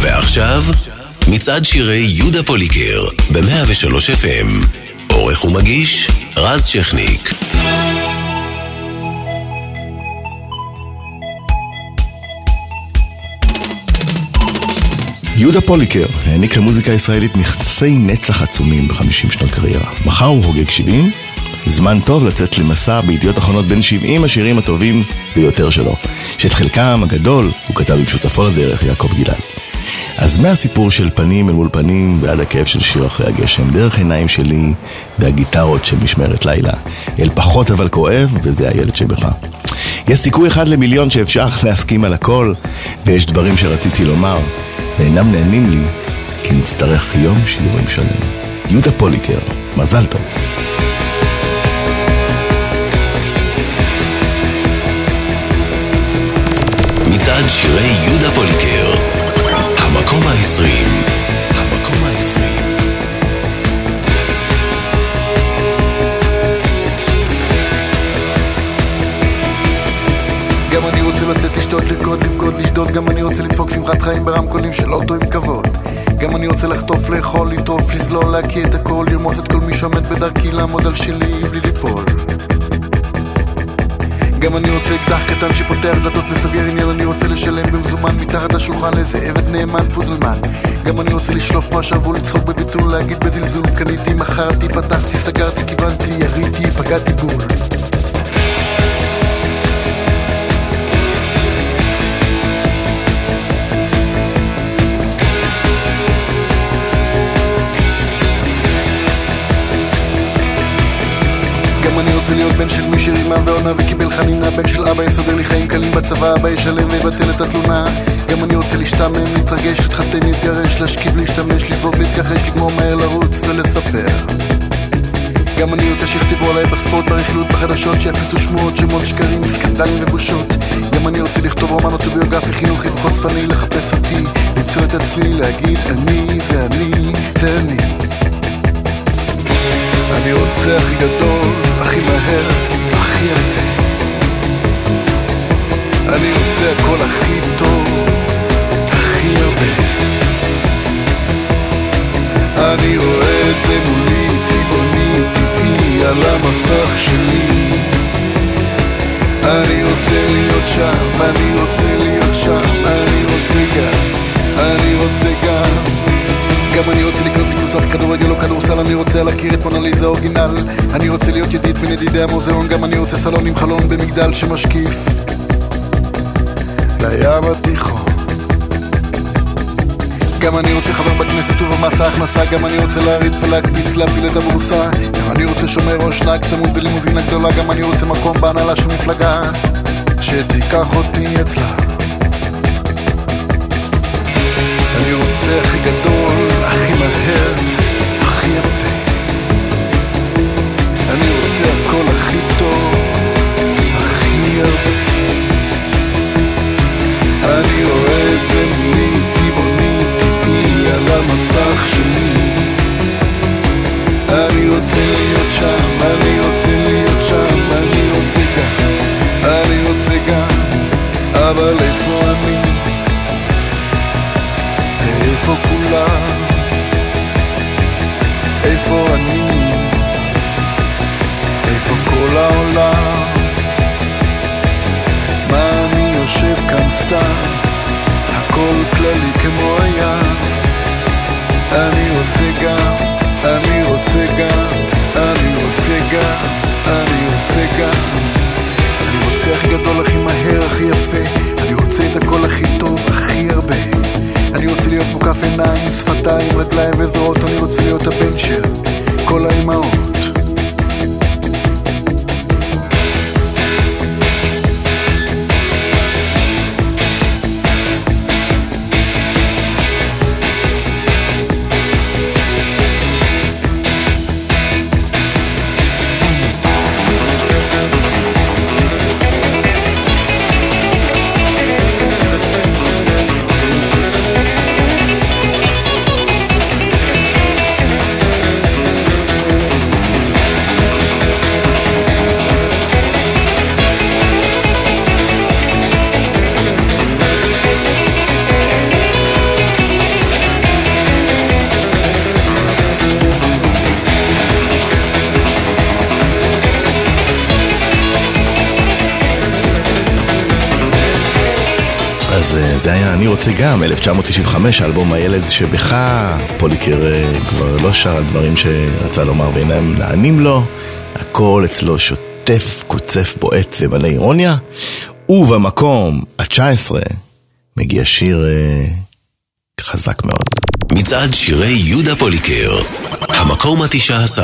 ועכשיו, מצעד שירי יהודה פוליקר, ב-103 FM. עורך ומגיש, רז שכניק. יהודה פוליקר העניק למוזיקה הישראלית נכסי נצח עצומים ב-50 שנות קריירה. מחר הוא חוגג 70, זמן טוב לצאת למסע בידיעות אחרונות בין 70 השירים הטובים ביותר שלו, שאת חלקם הגדול הוא כתב עם שותפו לדרך, יעקב גלעד. אז מהסיפור של פנים אל מול פנים ועד הכאב של שיר אחרי הגשם, דרך עיניים שלי והגיטרות של משמרת לילה, אל פחות אבל כואב, וזה הילד שבך. יש סיכוי אחד למיליון שאפשר להסכים על הכל, ויש דברים שרציתי לומר, ואינם נענים לי, כי נצטרך יום שידורים שלם. יהודה פוליקר, מזל טוב. מצעד שירי יהודה פוליקר, המקום העשרים. המקום. גם אני רוצה לצאת לשתות, לרקוד, לבגוד, לשדוד גם אני רוצה לדפוק שמחת חיים ברמקולים של אוטו עם כבוד גם אני רוצה לחטוף, לאכול, לטרוף, לזלול, להקיא את הכל לרמוס את כל מי שעומד בדרכי, לעמוד על שלי בלי ליפול גם אני רוצה אקדח קטן שפותח דלתות וסוגר עניין אני רוצה לשלם במזומן מתחת לשולחן לאיזה עבד נאמן פודלמן גם אני רוצה לשלוף מה שאהבו לצחוק בביטול להגיד בזלזול קניתי, מכרתי, פתחתי, סגרתי, כיוונתי, יריתי, פגעתי בול רוצה להיות בן של מי שרימה ועונה וקיבל חנינה. בן של אבא יסדר לי חיים קלים בצבא אבא ישלם ויבטל את התלונה. גם אני רוצה להשתעמם, להתרגש, להתחתן, להתגרש, להשכיב, להשתמש, לזרוק, להתכחש, לגמור מהר לרוץ ולספר. גם אני רוצה שיכתבו עליי בספורט, ברכילות, בחדשות, שיפיצו שמועות, שמות, שקרים, סקנדלים ובושות. גם אני רוצה לכתוב רומן אוטוביוגרפי, חינוכי וחושפני, לחפש אותי, למצוא את עצמי, להגיד אני זה אני, זה אני. אני רוצה הכי גדול, הכי מהר, הכי יפה. אני רוצה הכל הכי טוב, הכי הרבה. אני רואה את זה מולי, צבעוני, טבעי, על המסך שלי. אני רוצה להיות שם, אני רוצה להיות שם, אני רוצה גם, אני רוצה גם גם אני רוצה לקנות מקבוצת כדורגל או כדורסל אני רוצה להכיר את מונליזה אורגינל. אני רוצה להיות ידיד בין ידידי המוזיאון גם אני רוצה סלון עם חלון במגדל שמשקיף. לים התיכון. גם אני רוצה חבר בכנסת ובמס ההכנסה גם אני רוצה להריץ ולהקפיץ להפיל את הבורסה. גם אני רוצה שומר ראש נהג צמוד ולימוזינה גדולה גם אני רוצה מקום בהנהלה של מפלגה. שתיקח אותי אצלה. אני רוצה הכי גדול, הכי מהר, הכי יפה. אני רוצה הכל הכי טוב, הכי הרבה אני רואה את זה מולי, צבעוני, טבעי, על המסך שלי. אני רוצה להיות שם, אני רוצה להיות שם, אני רוצה גם, אני רוצה גם. אבל איפה סתם, הכל כללי כמו היה. אני רוצה גם, אני רוצה גם, אני רוצה גם, אני רוצה גם. אני רוצה הכי גדול, הכי מהר, הכי יפה. אני רוצה את הכל הכי טוב, הכי הרבה. אני רוצה להיות מוקף עיניים, שפתיים, רגליים וזרועות, אני רוצה להיות הבן של כל האימהות. אני רוצה גם, 1995, אלבום הילד שבך, פוליקר אה, כבר לא שר על דברים שרצה לומר ואינם נענים לו, הכל אצלו שוטף, קוצף, בועט ומלא אירוניה, ובמקום ה-19 מגיע שיר uh, חזק מאוד. מצעד שירי יהודה פוליקר, המקום ה-19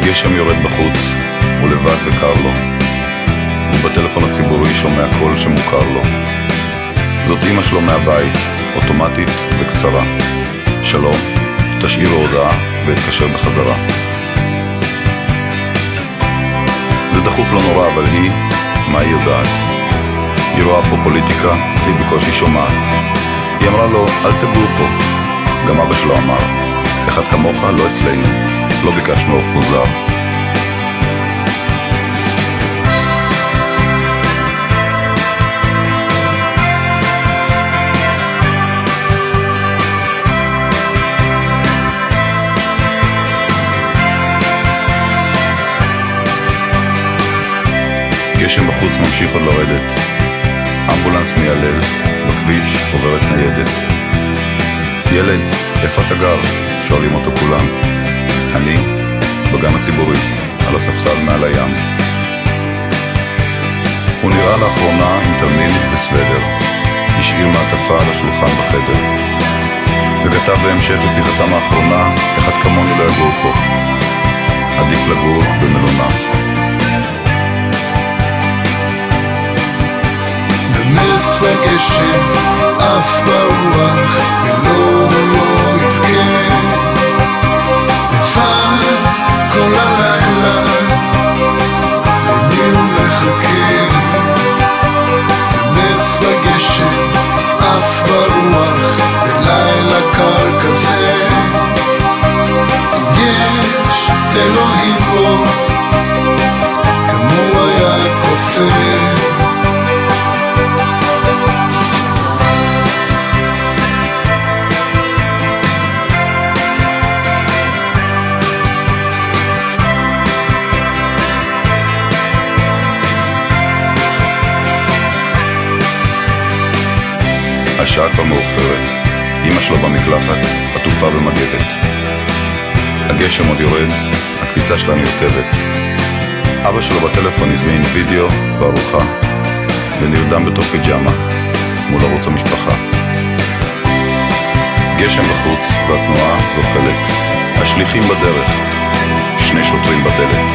גשם יורד בחוץ, הוא לבד וקר לו. הוא בטלפון הציבורי שומע קול שמוכר לו. זאת אמא שלו מהבית, אוטומטית וקצרה. שלום, תשאיר הודעה ואתקשר בחזרה. זה דחוף לא נורא, אבל היא, מה היא יודעת? היא רואה פה פוליטיקה והיא בקושי שומעת. היא אמרה לו, אל תגור פה. גם אבא שלו אמר, אחד כמוך לא אצלנו, לא ביקשנו עוף מוזר. גשם בחוץ ממשיך עוד לרדת. אמבולנס מיילל, בכביש עוברת ניידת. ילד, איפה אתה גר? שואלים אותו כולם. אני, בגן הציבורי, על הספסל מעל הים. הוא נראה לאחרונה עם תלמיד וסוודר. השאיר מעטפה על השולחן בחדר. וכתב בהמשך לשיחתם האחרונה, אחד כמוני לא יגור פה. עדיף לגור במלונה. נס וגשם, עף ברוח, ולא נס וגשם, עף ברוח, בלילה קר כזה. אם יש אלוהים פה, השעה כבר מאוחרת. אמא שלו במקלחת, עטופה במגבת. הגשם עוד יורד, הכביסה שלה מיוטבת. אבא שלו בטלפון הזמין וידאו וארוחה, ונרדם בתוך פיג'מה, מול ערוץ המשפחה. גשם בחוץ והתנועה זוחלת. השליחים בדרך, שני שוטרים בדלת.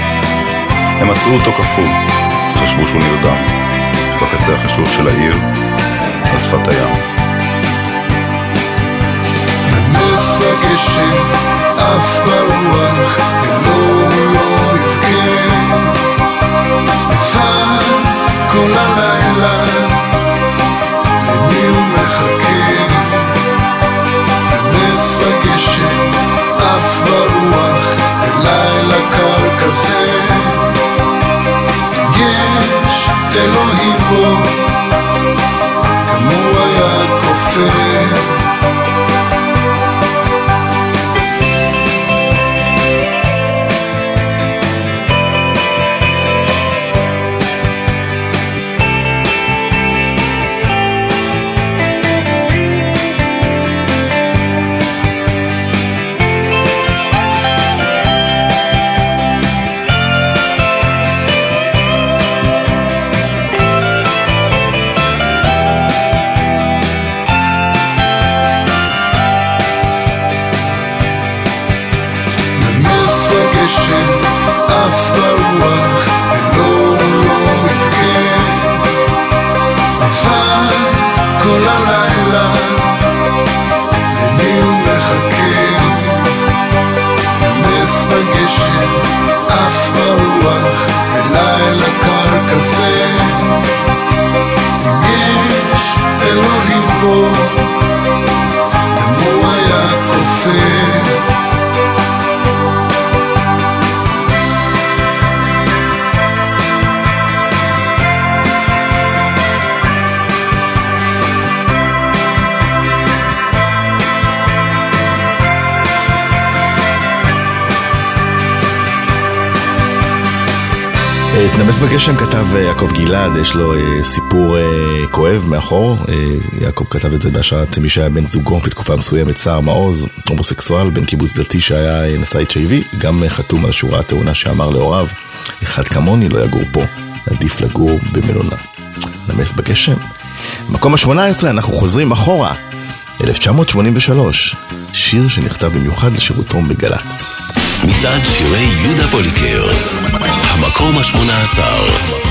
הם עצרו אותו קפוא, חשבו שהוא נרדם. בקצה החשוך של העיר, על שפת הים. נס וגשם, עף ברוח, ולא לא יבכה. לבד כל הלילה, למי הוא מחכה? נס וגשם, עף ברוח, בלילה קר כזה. אם יש אלוהים פה, הוא היה כופר. גשם כתב אה, יעקב גלעד, יש לו אה, סיפור אה, כואב מאחור. יעקב כתב את זה בהשראת מי שהיה בן זוגו בתקופה מסוימת, סער מעוז, הומוסקסואל, בן קיבוץ דתי שהיה נשא HIV, גם חתום על שורה התאונה שאמר להוריו, אחד כמוני לא יגור פה, עדיף לגור במלונה. נמס בגשם. מקום ה-18 אנחנו חוזרים אחורה, 1983, שיר שנכתב במיוחד לשירותו בגל"צ. מצעד שירי יהודה פוליקר, המקום השמונה עשר.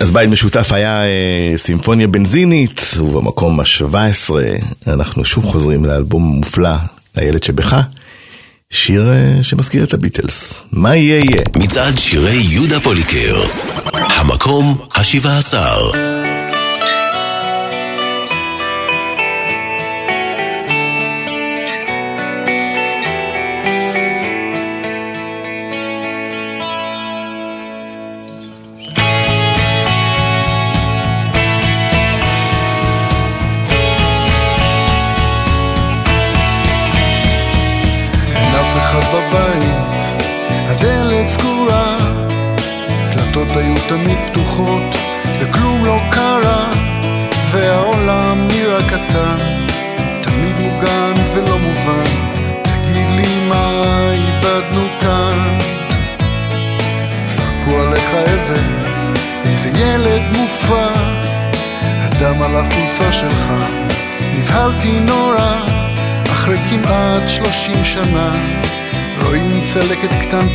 אז בית משותף היה אה, סימפוניה בנזינית, ובמקום ה-17 אנחנו שוב חוזרים לאלבום מופלא, הילד שבך, שיר אה, שמזכיר את הביטלס. מה יהיה יהיה? מצעד שירי יהודה פוליקר, המקום ה-17.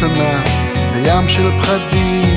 קטנה לים של פחדים.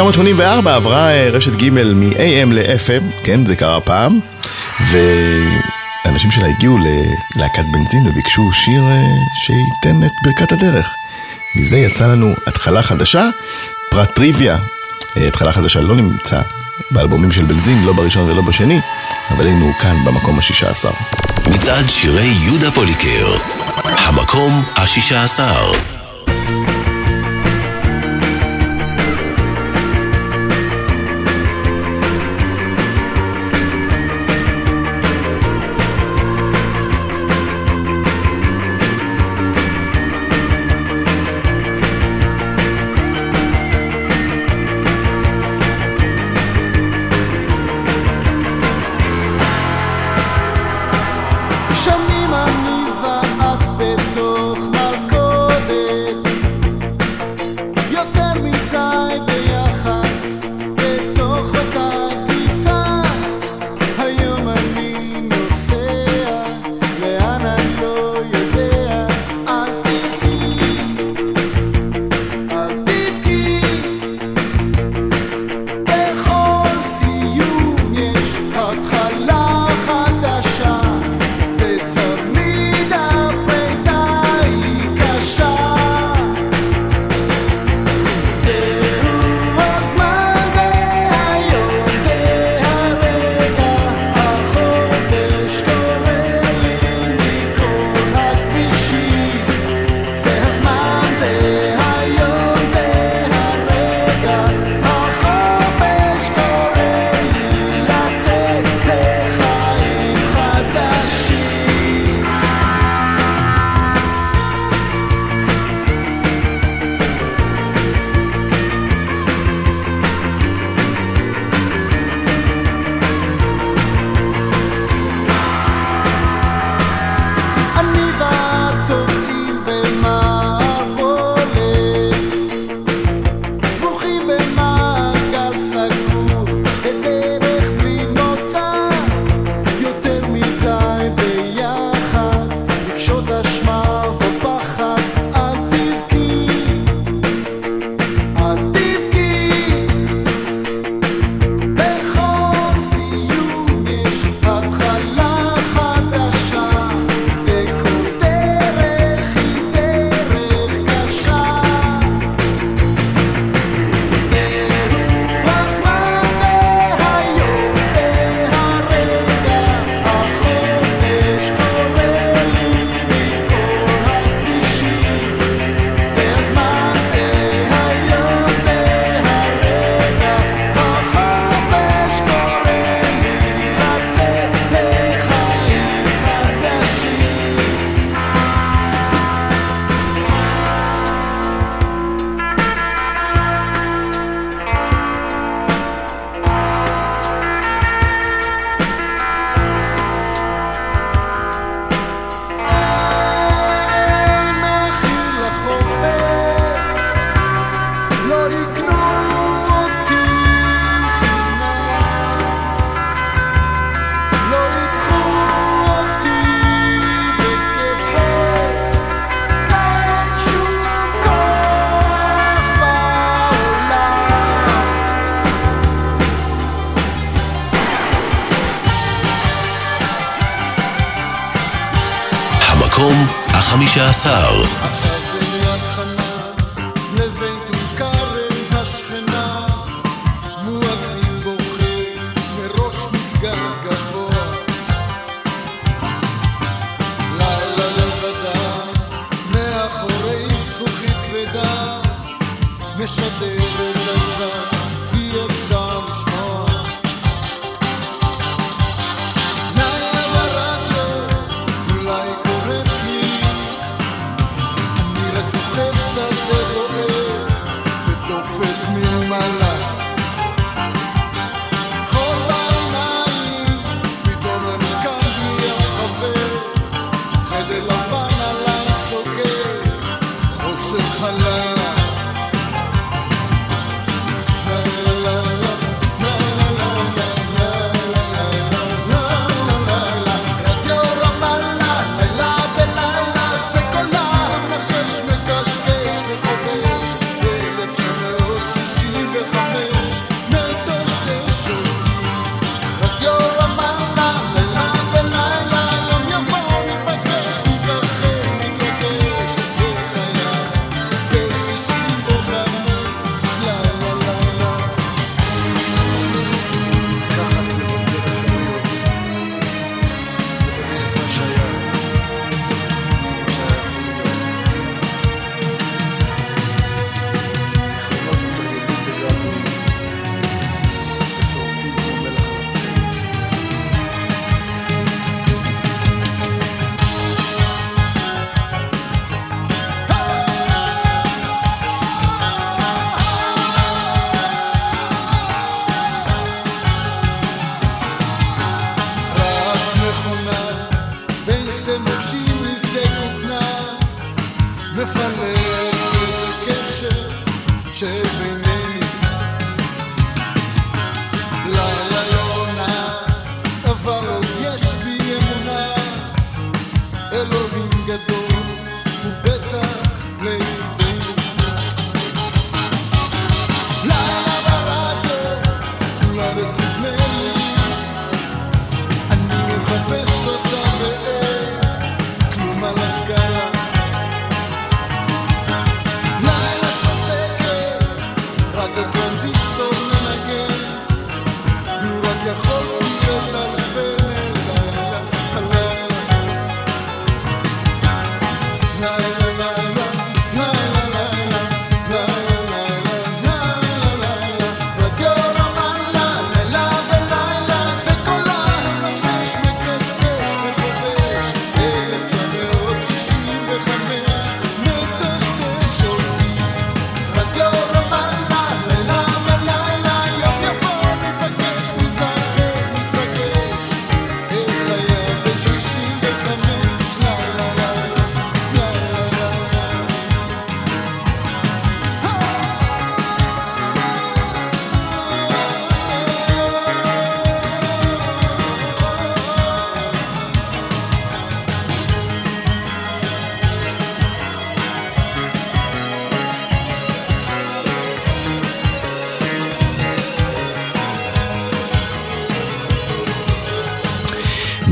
1984 עברה אה, רשת ג' מ-AM ל-FM, כן, זה קרה פעם, ואנשים שלה הגיעו ללהקת בנזין וביקשו שיר אה, שייתן את ברכת הדרך. מזה יצא לנו התחלה חדשה, פרט טריוויה. אה, התחלה חדשה לא נמצא באלבומים של בנזין, לא בראשון ולא בשני, אבל היינו כאן במקום ה-16. מצעד שירי יהודה פוליקר, המקום ה-16. 15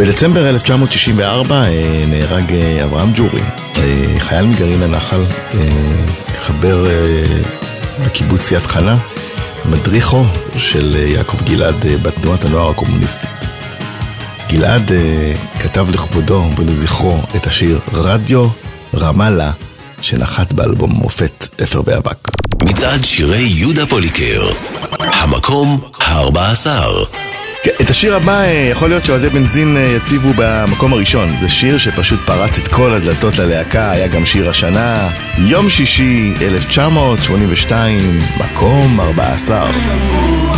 בדצמבר 1964 אה, נהרג אה, אברהם ג'ורי, אה, חייל מגרעין הנחל, חבר בקיבוץ יד חנה, מדריכו של יעקב גלעד בתנועת הנוער הקומוניסטית. גלעד כתב לכבודו ולזכרו את השיר רדיו רמאללה שנחת באלבום מופת אפר ואבק. מצעד שירי יהודה פוליקר, המקום ה-14 כן, את השיר הבא אה, יכול להיות שאוהדי בנזין אה, יציבו במקום הראשון. זה שיר שפשוט פרץ את כל הדלתות ללהקה, היה גם שיר השנה. יום שישי, 1982, מקום 14. שבוע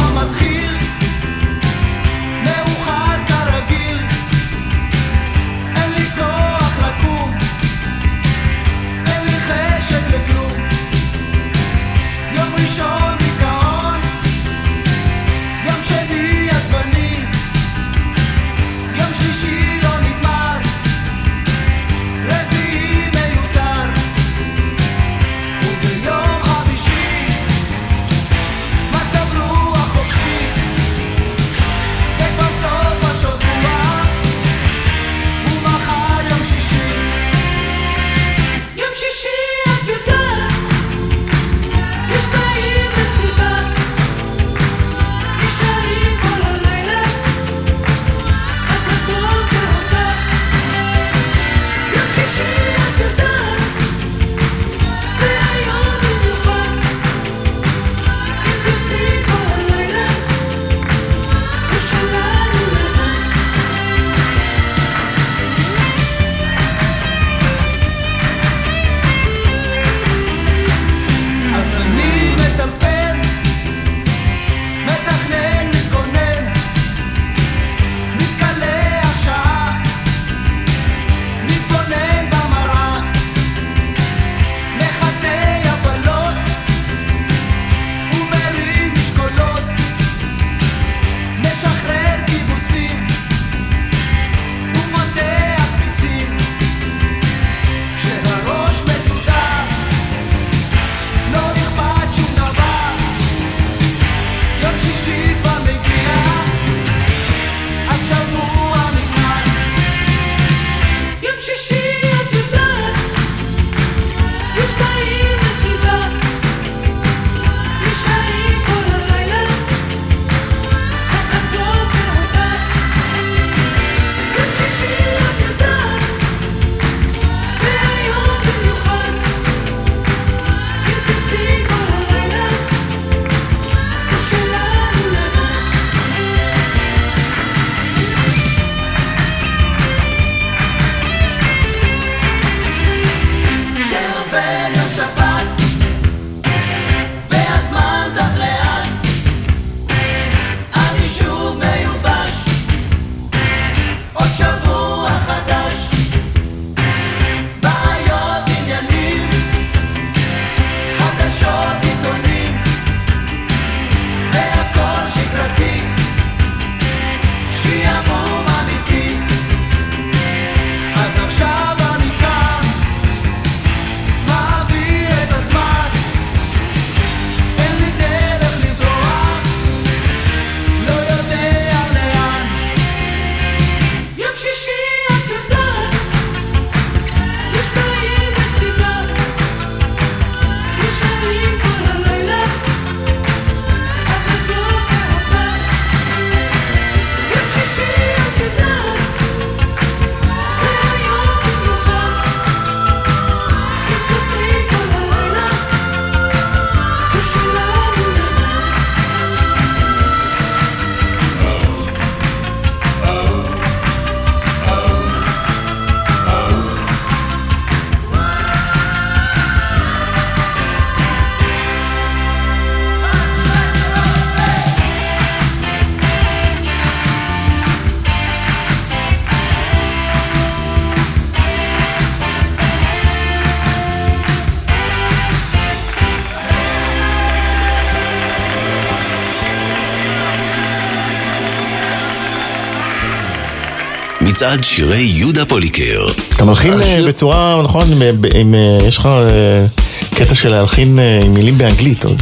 מצעד שירי יהודה פוליקר. אתה מלחין אה, בצורה, נכון, עם, עם, אה, יש לך אה, קטע של להלחין אה, עם מילים באנגלית, או-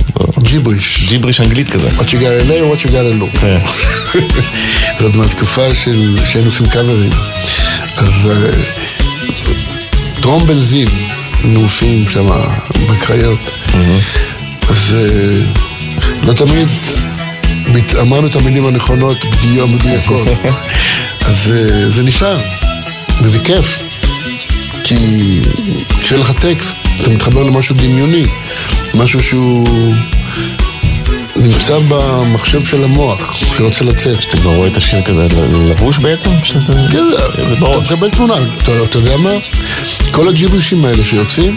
ג'יבריש. ג'יבריש אנגלית כזה. What you gotta lay, what you gotta look. כן. זה עוד מהתקופה של שהיינו עושים קאברים. אז אה, טרום בנזין, היינו מופיעים שם בקריות. אז אה, לא תמיד אמרנו את המילים הנכונות בדיוק מדויקות. אז זה נשאר, וזה כיף. כי כשיהיה לך טקסט, אתה מתחבר למשהו דמיוני, משהו שהוא נמצא במחשב של המוח, שרוצה לצאת. אתה כבר רואה את השיר כזה לבוש בעצם? שאתה- כן, זה אתה. מקבל תמונה, אתה, אתה יודע מה? כל הג'יבושים האלה שיוצאים,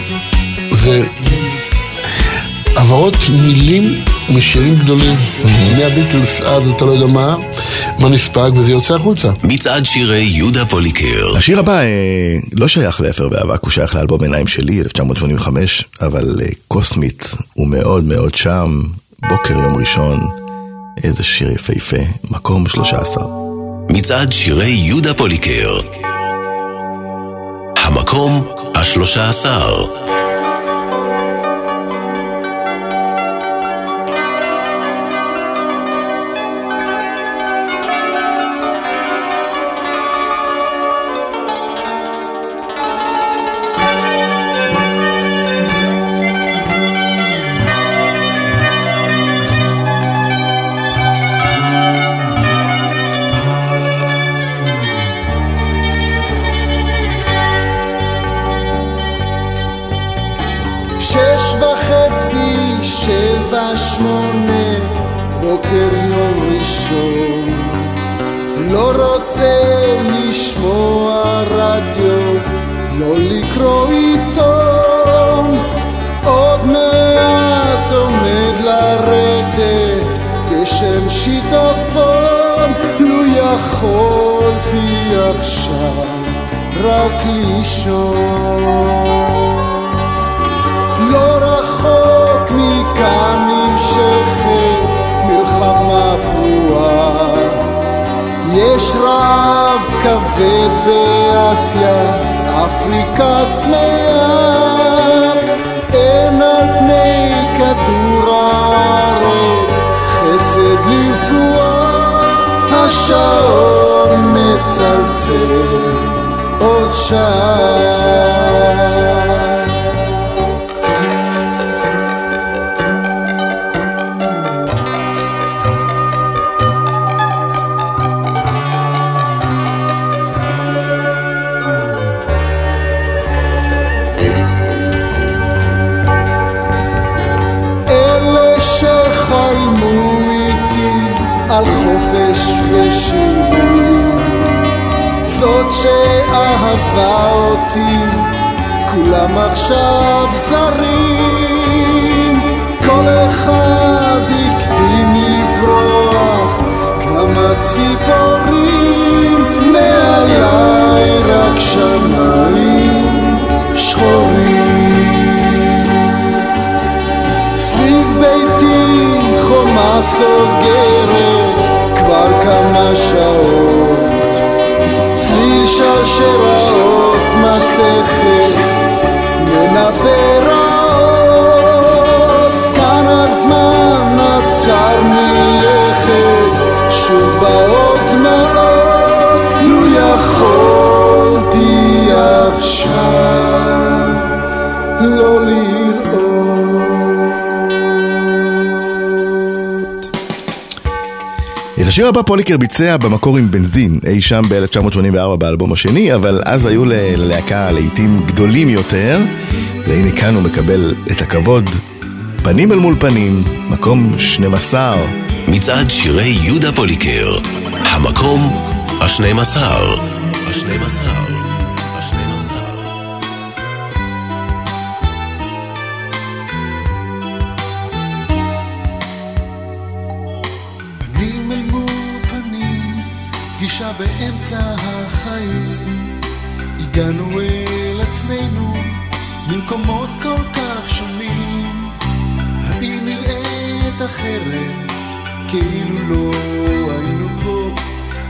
זה העברות מילים משירים גדולים, מהביטלס עד אתה לא יודע מה, בנספג וזה יוצא החוצה. מצעד שירי יהודה פוליקר. השיר הבא אה, לא שייך לאפר ואבק, הוא שייך לאלבום עיניים שלי, 1985, אבל אה, קוסמית, הוא מאוד מאוד שם, בוקר יום ראשון, איזה שיר יפהפה, מקום 13. מצעד שירי יהודה פוליקר. המקום ה-13. יכולתי עכשיו רק לישון. לא רחוק מכאן נמשכת מלחמה פרועה. יש רעב כבד באסיה, אפריקה צמאה. השעון מצלצל עוד שעה. זאת שאהבה אותי כולם עכשיו זרים. כל אחד הקדים לברוח כמה ציפורים מעליי רק שמיים שחורים. סביב ביתי חומה סוגרת כבר כמה שעות צליל שרשראות מתכת מנבא השיר הבא פוליקר ביצע במקור עם בנזין, אי שם ב-1984 באלבום השני, אבל אז היו ללהקה לעיתים גדולים יותר, והנה כאן הוא מקבל את הכבוד. פנים אל מול פנים, מקום 12. מצעד שירי יהודה פוליקר, המקום ה-12. ה-12. פגישה באמצע החיים. הגענו אל עצמנו ממקומות כל כך שונים. האם נראית אחרת, כאילו לא היינו פה?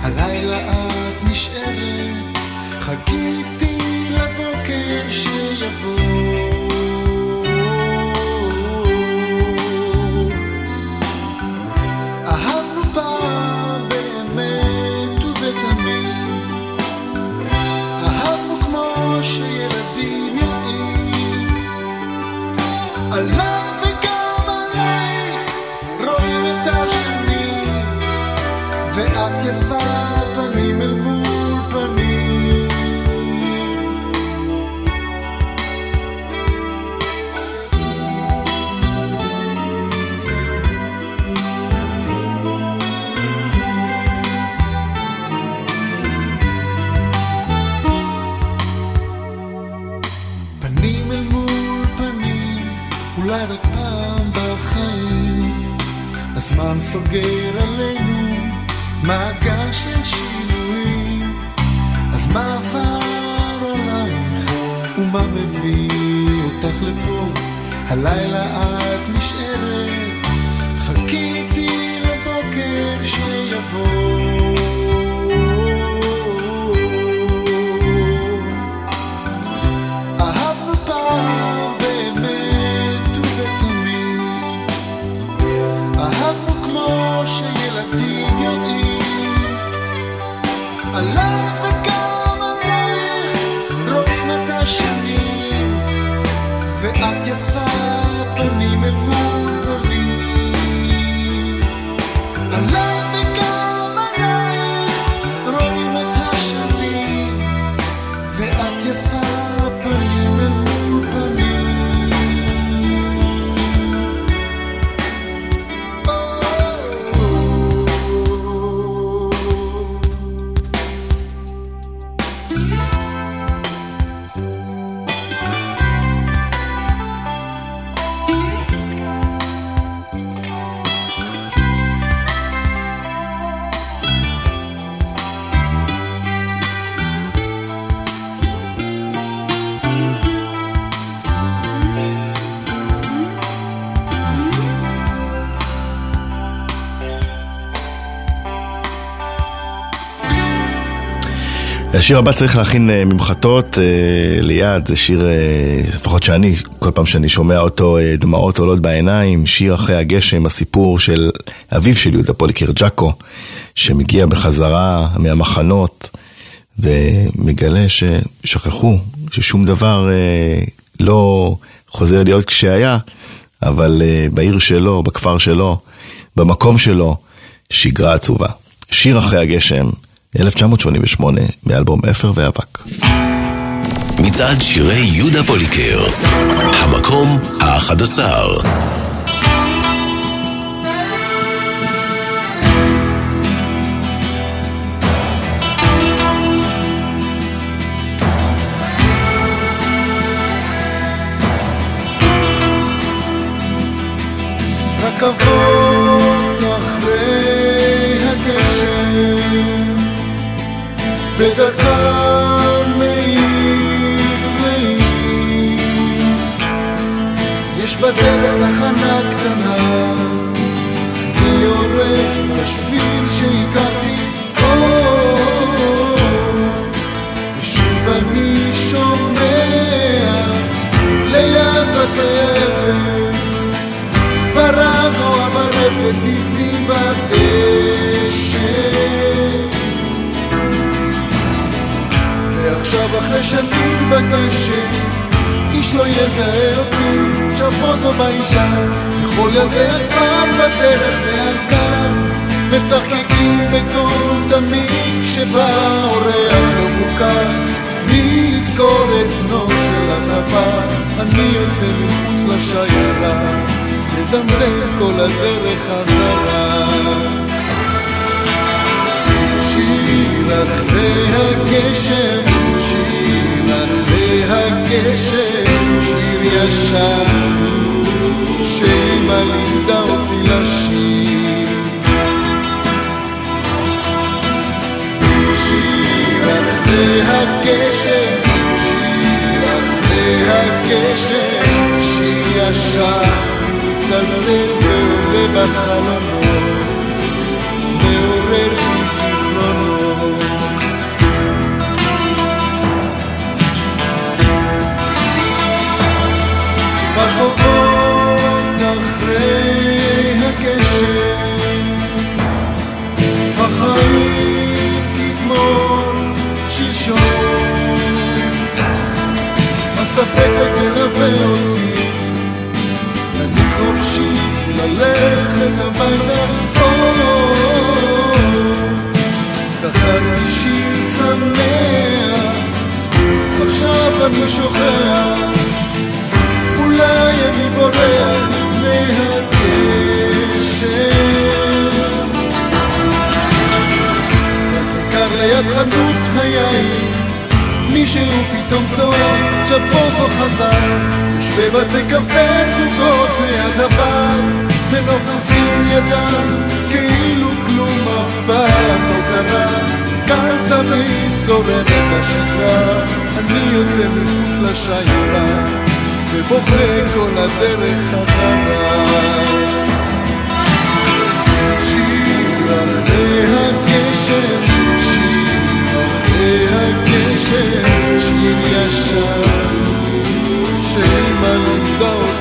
הלילה את נשארת חיכיתי לבוקר שיבוא. עליי וגם הזמן סוגר עלינו מעגל של שינויים. אז מה עבר עלייך, ומה מביא אותך לפה? הלילה את נשארת, השיר הבא צריך להכין אה, ממחטות אה, ליד, זה שיר, אה, לפחות שאני, כל פעם שאני שומע אותו, דמעות עולות בעיניים, שיר אחרי הגשם, הסיפור של אביו של יהודה פוליקר ג'אקו, שמגיע בחזרה מהמחנות ומגלה ששכחו, ששום דבר לא חוזר להיות כשהיה, אבל בעיר שלו, בכפר שלו, במקום שלו, שגרה עצובה. שיר אחרי הגשם, 1988, מאלבום אפר ואבק. מצעד שירי יהודה פוליקר, המקום האחד עשר. רכבות אחרי שנים בגשם איש לא יזהה אותי, פה זו באישה. וכל ילדי הכפר בדרך והקר מצחקקים בקול תמיד כשבא אורח לא מוכר. מי יזכור את בנו של הספר אני יוצא מחוץ לשיירה. מזמזם כל הדרך חזרה שיר אחרי הגשם, שיר אחרי הגשם, שיר ישן, שאמא לימדה אותי לשיר. שיר אחרי הגשם, שיר אחרי הגשם, שיר ישן, מצטלצל ועולה בחלונות, הספק מלווה אותי אני חופשי ללכת הביתה. זכרתי שיר שמח עכשיו אני שוכח. אולי אני בורח לפני הגשם קר ליד חנות היין מישהו פתאום צועק צ'פוזו חזר יש בבתי קפה זוגות ליד הבר מנופפים ידם כאילו כלום אף פעם לא קרה. כאן תמיד זורמת השגרה אני יוצא מחוץ לשיירה ובוכה כל הדרך חזרה שיר אחרי הגשם הגשם שיר ישן שאימא לימדה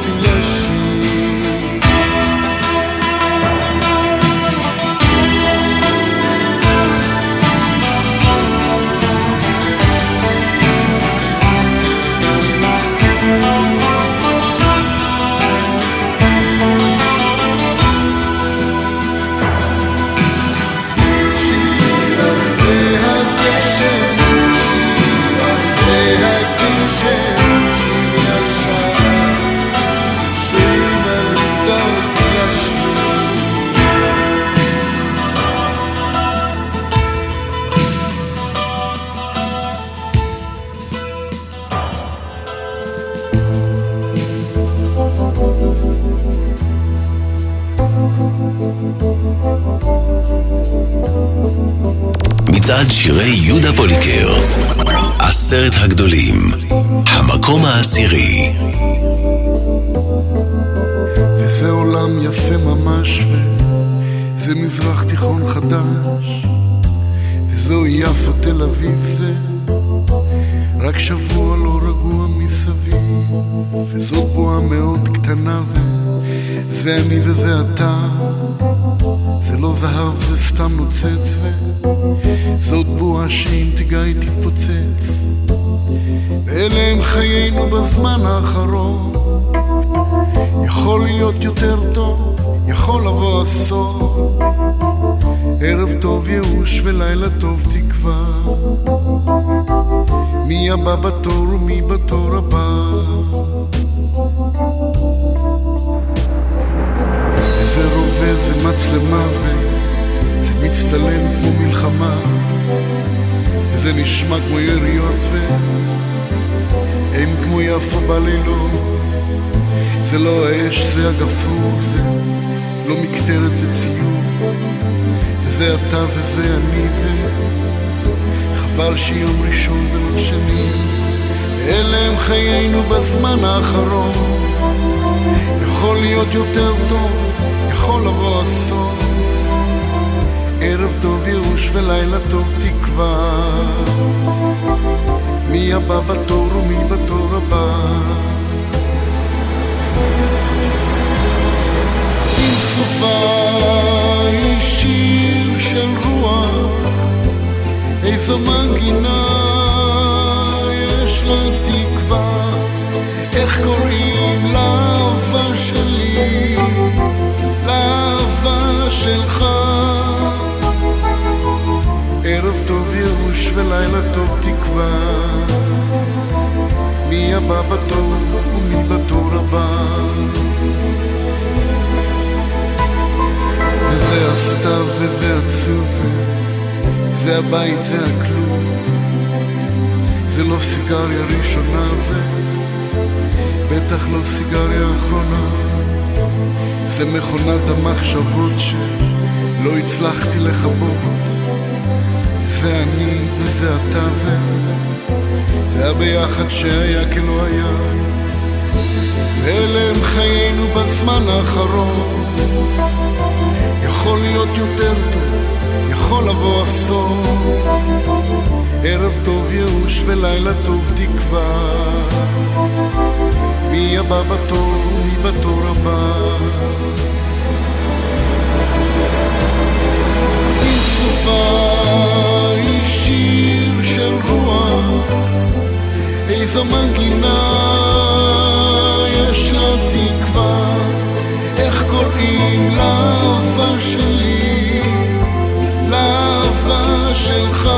מצעד שירי יהודה פוליקר. עשרת הגדולים המקום העשירי. וזה עולם יפה ממש וזה מזרח תיכון חדש וזוהי יפו תל אביב זה. רק שבוע לא רגוע מסביב וזאת בועה מאוד קטנה וזה אני וזה אתה זהב זה סתם נוצץ וזאת בועה שאם תיגע היא תתפוצץ ואלה הם חיינו בזמן האחרון יכול להיות יותר טוב, יכול לבוא אסון. ערב טוב ייאוש ולילה טוב תקווה. מי הבא בתור ומי בתור הבא. מצלמה וזה מצטלם כמו מלחמה. וזה נשמע כמו יריות ואין כמו יפו בלילות. זה לא האש, זה הגפרור, זה לא מקטרת, זה ציור. וזה אתה וזה אני, וחבל שיום ראשון ולא שני. אלה הם חיינו בזמן האחרון. יכול להיות יותר טוב, לבוא אסון. ערב טוב ייאוש ולילה טוב תקווה. מי הבא בתור ומי בתור הבא. עם סופה היא שיר של רוח, איזו מנגינה יש לה תקווה, איך קוראים לאהבה שלי, שלך. ערב טוב ייאוש ולילה טוב תקווה, מי הבא בתור ומי בתור הבא. וזה הסתיו וזה עצוב, זה הבית, זה הכלוב, זה לא סיגריה ראשונה ובטח לא סיגריה אחרונה, זה מכונת המחשבות שלא הצלחתי לכבות, זה אני וזה אתה וזה הביחד שהיה כלא היה, ואלה הם חיינו בזמן האחרון. יכול להיות יותר טוב, יכול לבוא אסון. ערב טוב ייאוש ולילה טוב תקווה. הבא בתור, מי בתור הבא. אם סופה היא שיר של רוח, איזו מנגינה יש לה תקווה, איך קוראים לאהבה שלי, לאהבה שלך.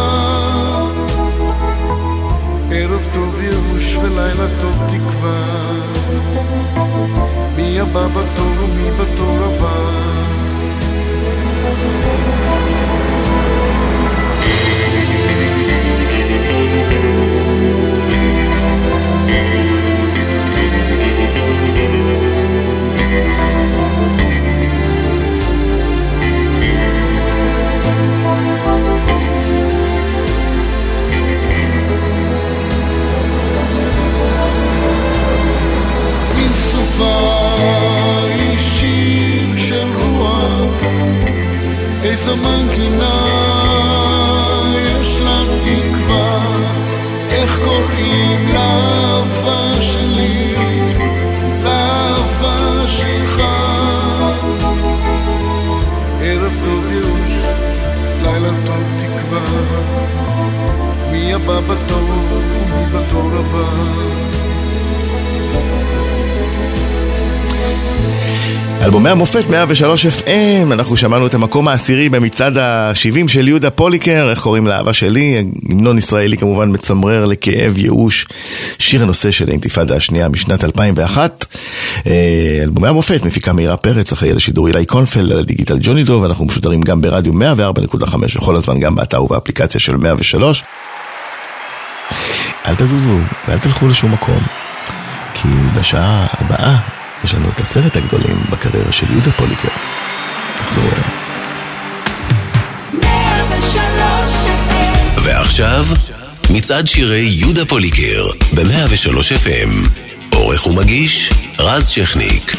ערב טוב ייאוש ולילה טוב תקווה מי הבא בתור ומי בתור הבא? מן סופה היא שיר של רוח, איזו מנגינה יש לה תקווה, איך קוראים לאהבה שלי, לאהבה שלך. ערב טוב ייאוש, לילה טוב תקווה, מי הבא בתור ומי בתור הבא. אלבומי המופת 103 FM, אנחנו שמענו את המקום העשירי במצעד ה-70 של יהודה פוליקר, איך קוראים לאהבה שלי, המנון ישראלי כמובן מצמרר לכאב, ייאוש, שיר הנושא של האינתיפאדה השנייה משנת 2001. אה, אלבומי המופת מפיקה מאירה פרץ, אחראי על השידור אילי קונפל, על הדיגיטל ג'וני דוב, אנחנו משודרים גם ברדיו 104.5 וכל הזמן גם באתר ובאפליקציה של 103. אל תזוזו ואל תלכו לשום מקום, כי בשעה הבאה יש לנו את עשרת הגדולים בקריירה של יהודה פוליקר. תחזרו אליהם. 103 FM ועכשיו, מצעד שירי יהודה פוליקר ב-103 FM. עורך ומגיש, רז שכניק.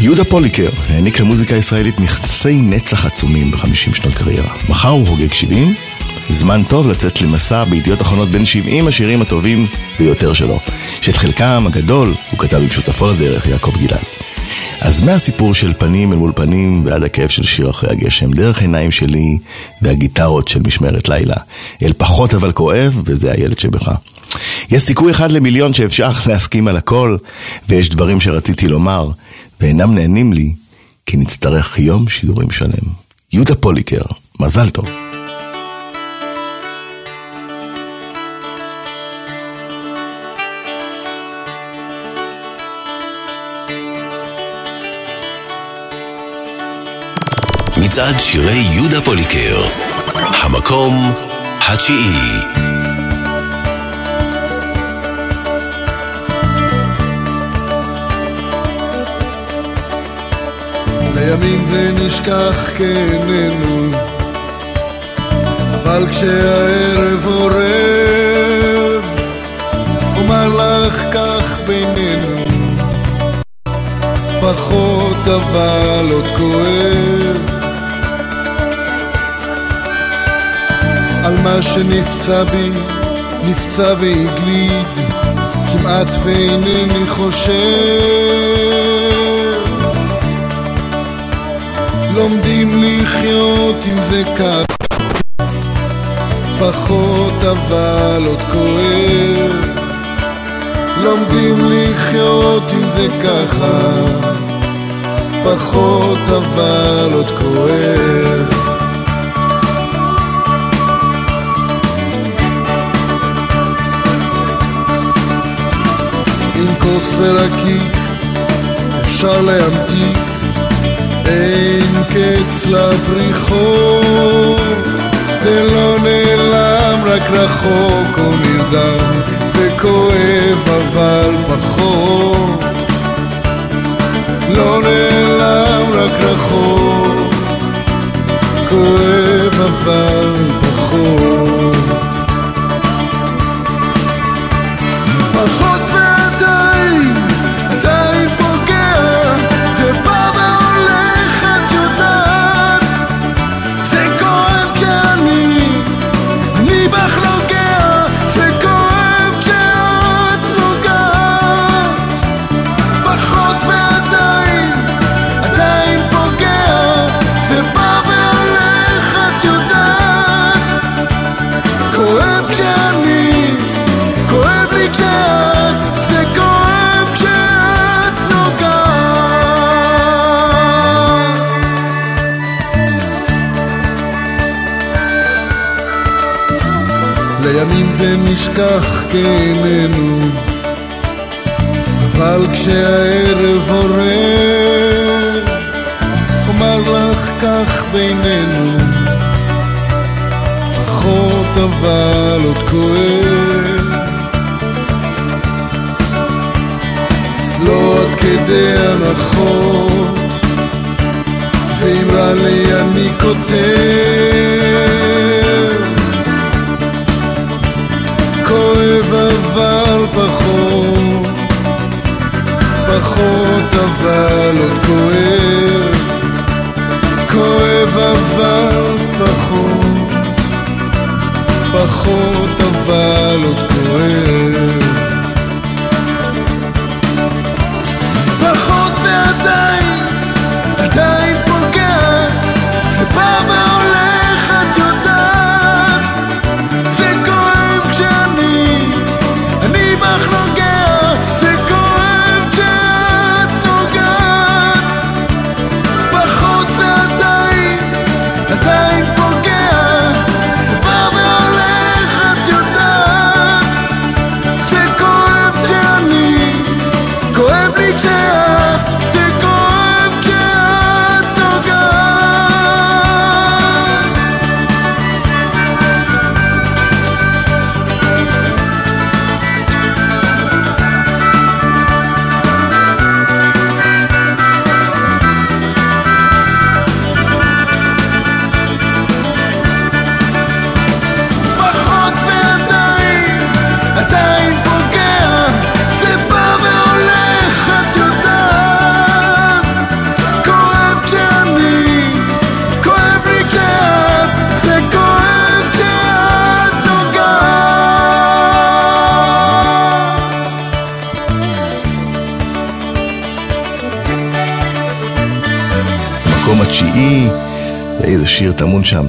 יהודה פוליקר העניק למוזיקה הישראלית נכסי נצח עצומים ב-50 שנות קריירה. מחר הוא חוגג 70, זמן טוב לצאת למסע בידיעות אחרונות בין 70 השירים הטובים ביותר שלו, שאת חלקם הגדול הוא כתב עם שותפו לדרך, יעקב גלעד. אז מהסיפור של פנים אל מול פנים ועד הכאב של שיר אחרי הגשם, דרך עיניים שלי והגיטרות של משמרת לילה, אל פחות אבל כואב, וזה הילד שבך. יש סיכוי אחד למיליון שאפשר להסכים על הכל, ויש דברים שרציתי לומר, ואינם נהנים לי, כי נצטרך יום שידורים שלם. יהודה פוליקר, מזל טוב. מצעד שירי יהודה פוליקר. המקום התשיעי. לימים זה נשכח כאיננו אבל כשהערב עורב אומר לך כך בינינו פחות אבל עוד כואב על מה שנפצע בי, נפצע והגליד כמעט ואינני חושב. לומדים לחיות עם זה כך פחות אבל עוד כואב. לומדים לחיות עם זה ככה פחות אבל עוד כואב כוס ורקיק אפשר להמתיק אין קץ לבריחות. זה לא נעלם רק רחוק או נרדם וכואב אבל פחות. לא נעלם רק רחוק כואב אבל פחות. פחות כך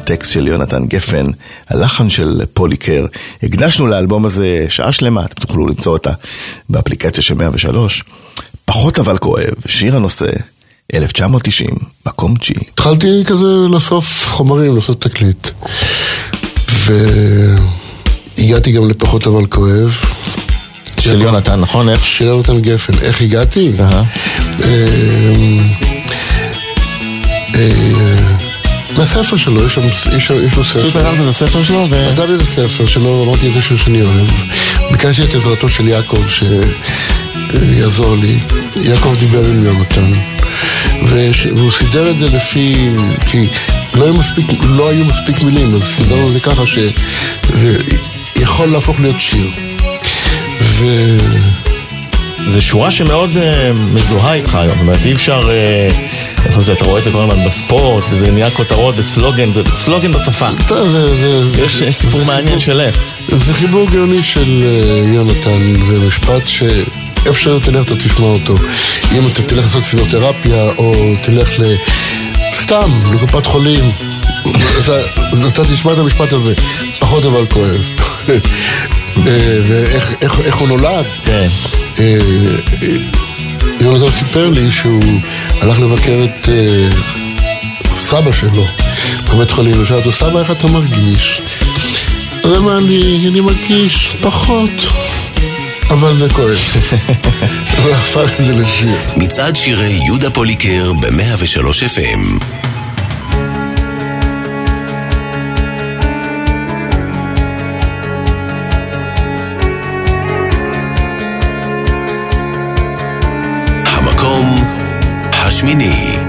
טקסט של יונתן גפן, הלחן של פוליקר. הקדשנו לאלבום הזה שעה שלמה, אתם תוכלו למצוא אותה באפליקציה של 103. פחות אבל כואב, שיר הנושא, 1990, מקום תשיעי. התחלתי כזה לאסוף חומרים, לעשות תקליט. והגעתי גם לפחות אבל כואב. של יונתן, נכון? איך? של יונתן גפן. איך הגעתי? אהה. מהספר שלו, יש שם- יש יש לו פשוט ספר. פתחת את הספר שלו ו... כתב לי את הספר שלו, אמרתי את זה שאני אוהב. ביקשתי את עזרתו של יעקב שיעזור לי. יעקב דיבר עם יונתן, וש- והוא סידר את זה לפי... כי לא היו מספיק, לא היו מספיק מילים, אז סידרנו את זה ככה שזה יכול להפוך להיות שיר. ו... זה שורה שמאוד uh, מזוהה איתך היום, זאת אומרת אי אפשר, uh, אתה רואה את זה כל הזמן בספורט, וזה נהיה כותרות וסלוגן, זה סלוגן בשפה. טוב, זה... זה- יש סיפור מעניין שלך. זה חיבור גאוני של אה, יונתן, זה משפט ש... איפה שאתה תלך אתה תשמע אותו. אם אתה תלך לעשות פיזיותרפיה, או תלך ל... סתם, לקופת חולים, אתה, אתה תשמע את המשפט הזה, פחות אבל כואב. אה, ואיך איך, איך הוא נולד? כן. יונתן סיפר לי שהוא הלך לבקר את אה, סבא שלו בבית חולים, ושאל אותו, סבא, איך אתה מרגיש? אז אמר לי, אני מרגיש פחות, אבל זה כואב. והפך את זה לשיר. מצעד שירי יהודה פוליקר ב-103 FM. השמיני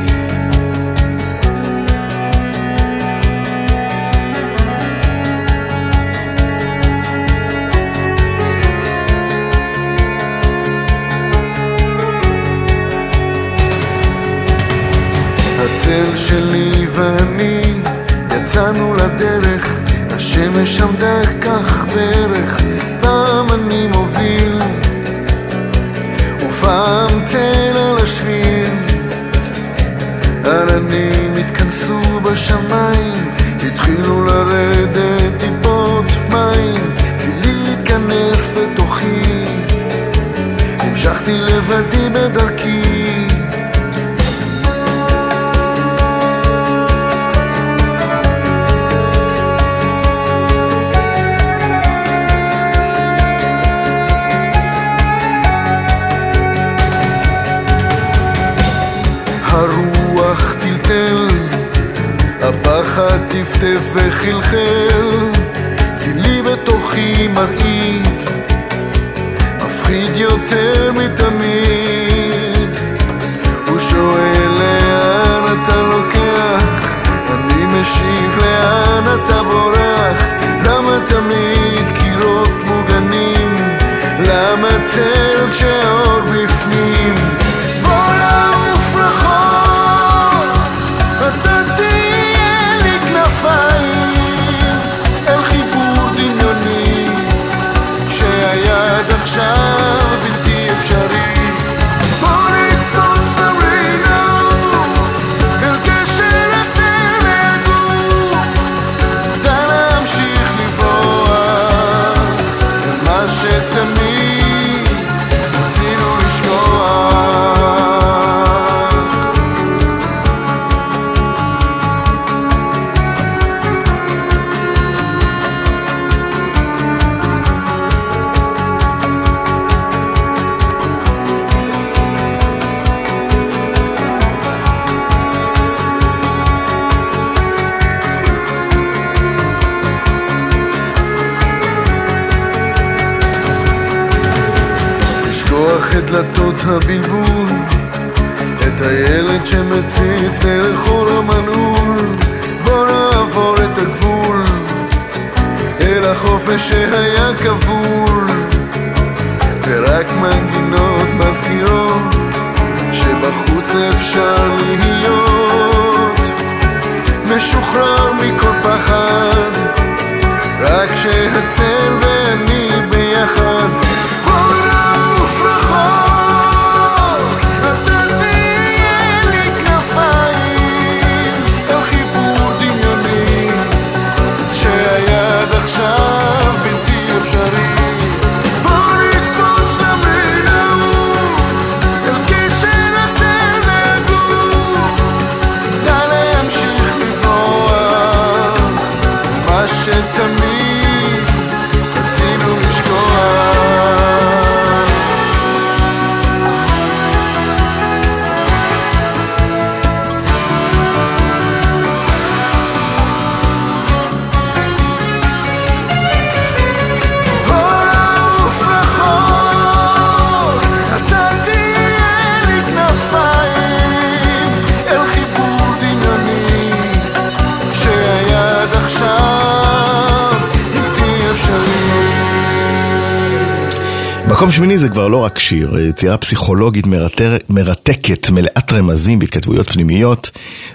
לא רק שיר, יצירה פסיכולוגית מרתר, מרתקת, מלאת רמזים והתכתבויות פנימיות.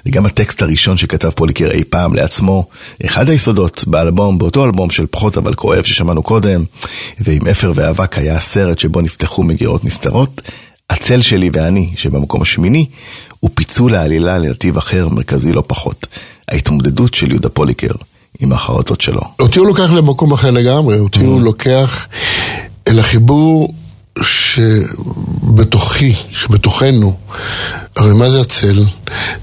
זה גם הטקסט הראשון שכתב פוליקר אי פעם לעצמו. אחד היסודות באלבום, באותו אלבום של פחות אבל כואב ששמענו קודם, ועם אפר ואבק היה הסרט שבו נפתחו מגירות נסתרות. הצל שלי ואני, שבמקום השמיני, הוא פיצול העלילה לנתיב אחר, מרכזי לא פחות. ההתמודדות של יהודה פוליקר עם החרטות שלו. אותי הוא לוקח למקום אחר לגמרי, אותי הוא לוקח אל החיבור שבתוכי, שבתוכנו. הרי מה זה הצל?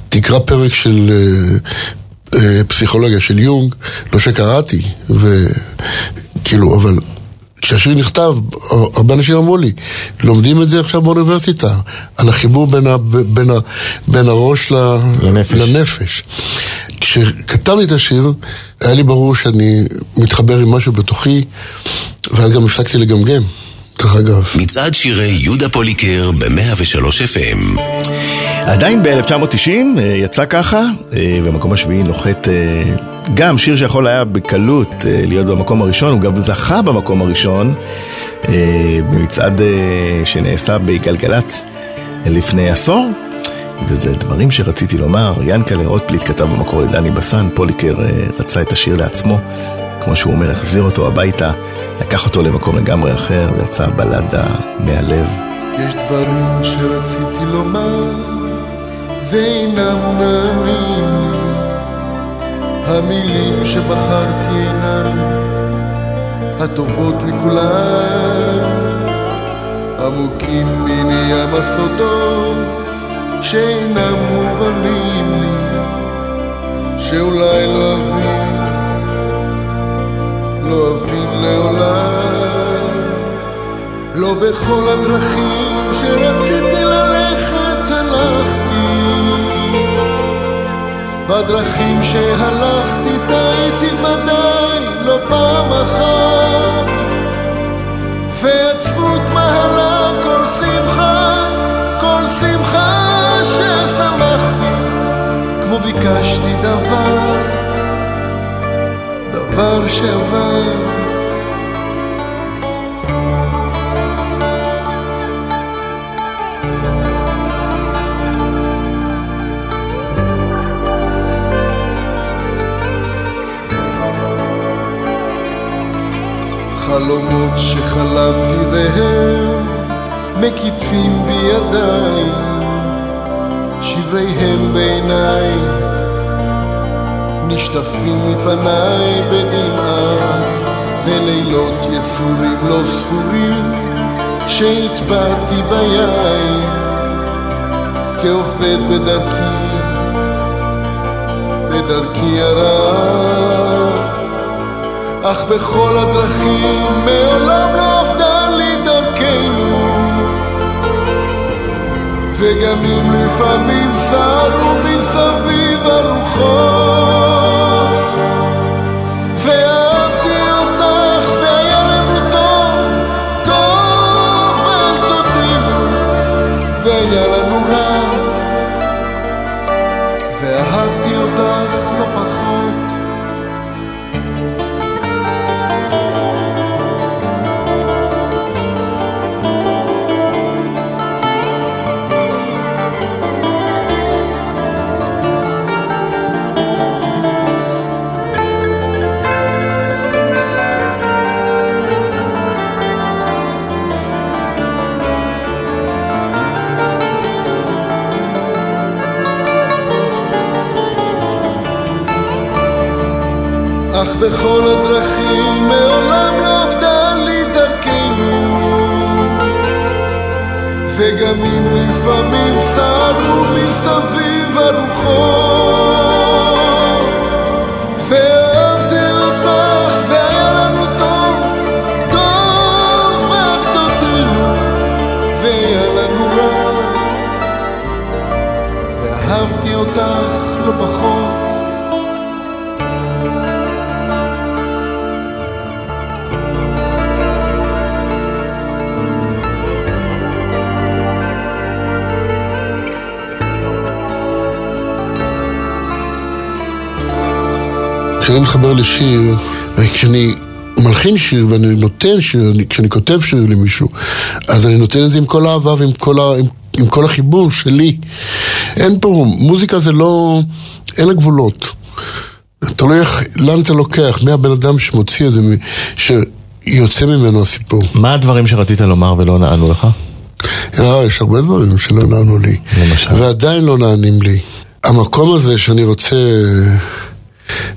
תקרא פרק של אה, אה, פסיכולוגיה של יונג, לא שקראתי, וכאילו, אבל כשהשיר נכתב, הרבה אנשים אמרו לי, לומדים את זה עכשיו באוניברסיטה, על החיבור בין, ה, בין, ה, בין הראש ל, לנפש. לנפש. כשכתבתי את השיר, היה לי ברור שאני מתחבר עם משהו בתוכי, ואז גם הפסקתי לגמגם, דרך אגב. מצעד שירי יהודה פוליקר ב-103 FM. עדיין ב-1990 יצא ככה, אה, במקום השביעי נוחת אה, גם שיר שיכול היה בקלות אה, להיות במקום הראשון, הוא גם זכה במקום הראשון אה, במצעד אה, שנעשה בגלגלצ לפני עשור. וזה דברים שרציתי לומר, ינקלה רוטבליט כתב במקור לדני בסן, פוליקר אה, רצה את השיר לעצמו, כמו שהוא אומר, החזיר אותו הביתה, לקח אותו למקום לגמרי אחר, ויצא בלדה מהלב. יש דברים שרציתי לומר, ואינם נעמים לי. המילים שבחרתי אינן הטובות מכולן, עמוקים מני ים הסודות שאינם מובנים לי, שאולי לא אבין, לא אבין לעולם. לא בכל הדרכים שרציתי ללכת הלכתי. בדרכים שהלכתי טעיתי ודאי לא פעם אחת. ועצבות מהלה כל שמחה, כל שמחה ששמחתי. כמו ביקשתי דבר, דבר שעבד חלומות שחלמתי והם מקיצים בידיי, שבריהם בעיניי, נשטפים מפניי בדמעה, ולילות יסורים לא ספורים, שהטבעתי ביין, כעובד בדרכי, בדרכי הרעה. אך בכל הדרכים מעולם לא עבדה לי דרכנו. וגם אם לפעמים סערו מסביב הרוחות אך בכל הדרכים מעולם לא עבדה לי דרכנו. וגם אם לפעמים סערו מסביב הרוחות ואהבתי אותך והיה לנו טוב, טוב עד דודינו והיה לנו רע. ואהבתי אותך לא פחות כשאני מתחבר לשיר, כשאני מלחין שיר ואני נותן שיר, אני, כשאני כותב שיר למישהו, אז אני נותן את זה עם כל האהבה ועם כל, ה, עם, עם כל החיבור שלי. אין פה, מוזיקה זה לא, אין לה גבולות. תלוי איך, לאן אתה לוקח, מי הבן אדם שמוציא את זה, שיוצא ממנו הסיפור. מה הדברים שרצית לומר ולא נענו לך? אה, יש הרבה דברים שלא נענו לי. למשל? ועדיין לא נענים לי. המקום הזה שאני רוצה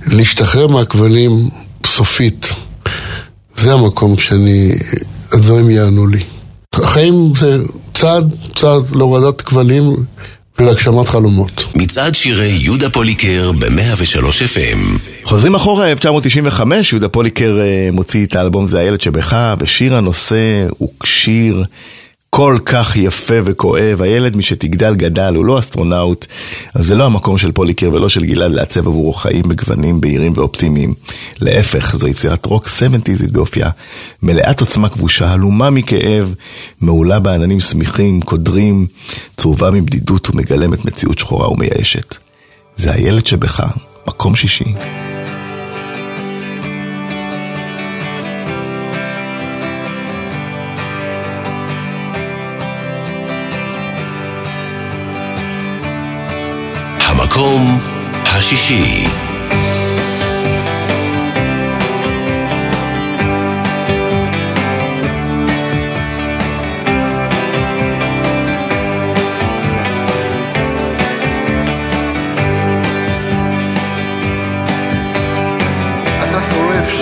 להשתחרר מהכבלים סופית, זה המקום כשאני, הדברים יענו לי. החיים זה צעד, צעד להורדת כבלים ולהגשמת חלומות. מצעד שירי יהודה פוליקר ב-103 FM. חוזרים אחורה, 1995, יהודה פוליקר אה, מוציא את האלבום זה הילד שבך, ושיר הנושא הוא שיר כל כך יפה וכואב, הילד משתגדל גדל, הוא לא אסטרונאוט, אז זה לא המקום של פוליקר ולא של גלעד לעצב עבורו חיים בגוונים בהירים ואופטימיים. להפך, זו יצירת רוק סבנטיזית באופייה, מלאת עוצמה כבושה, הלומה מכאב, מעולפת בעננים סמיכים, קודרים, צרובה מבדידות ומגלמת מציאות שחורה ומייאשת. זה הילד שבך, מקום שישי. המקום השישי.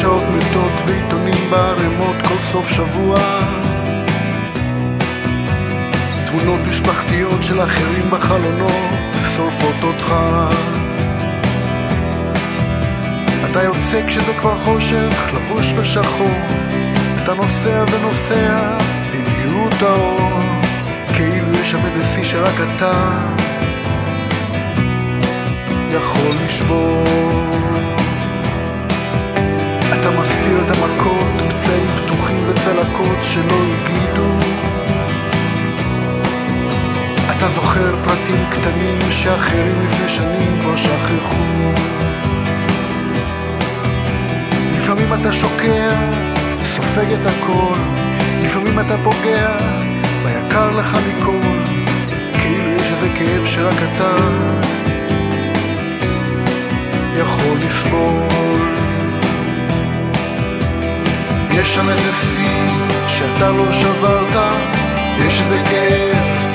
שעות מיטות ועיתונים בערימות כל סוף שבוע תמונות משפחתיות של אחרים בחלונות שורפות אותך אתה יוצא כשזה כבר חושך, לבוש בשחור אתה נוסע ונוסע במהירות האור כאילו יש שם איזה שיא שרק אתה יכול לשבור. אתה מסתיר את המכות, פצעים פתוחים וצלקות שלא הגלידו. אתה זוכר פרטים קטנים שאחרים לפני שנים כבר שכחו. לפעמים אתה שוקע, סופג את הכל, לפעמים אתה פוגע ביקר לך מכל, כאילו יש איזה כאב שרק אתה יכול לסבול. יש שם איזה שיא שאתה לא שברת, יש איזה כאב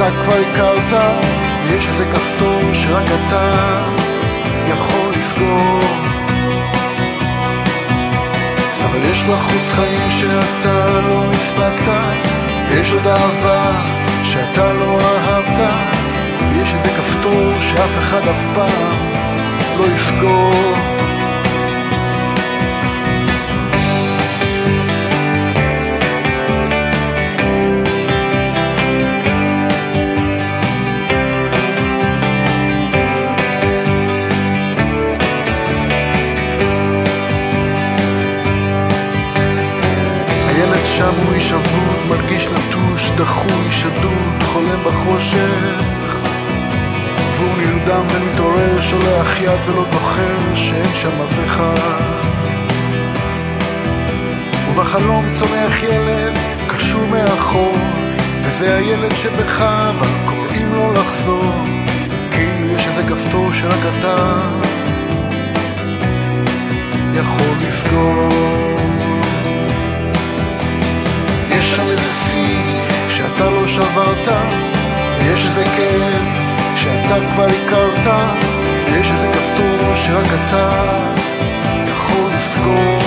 שאתה כבר הכרת, יש איזה כפתור שרק אתה יכול לסגור. אבל יש בחוץ חיים שאתה לא הספקת, יש עוד אהבה שאתה לא אהבת, יש איזה כפתור שאף אחד אף פעם לא יסגור. נטוש, דחוי, שדוד, חולם בחושך והוא נרדם ומתעורר, שולח יד ולא זוכר שאין שם אף אחד. ובחלום צומח ילד, קשור מאחור וזה הילד שבך, אבל קוראים לו לחזור כאילו יש איזה כפתור שרק אתה יכול לסגור שאתה לא שברת, ויש איזה כאב שאתה כבר הכרת, ויש איזה כפתור שרק אתה יכול לסגור.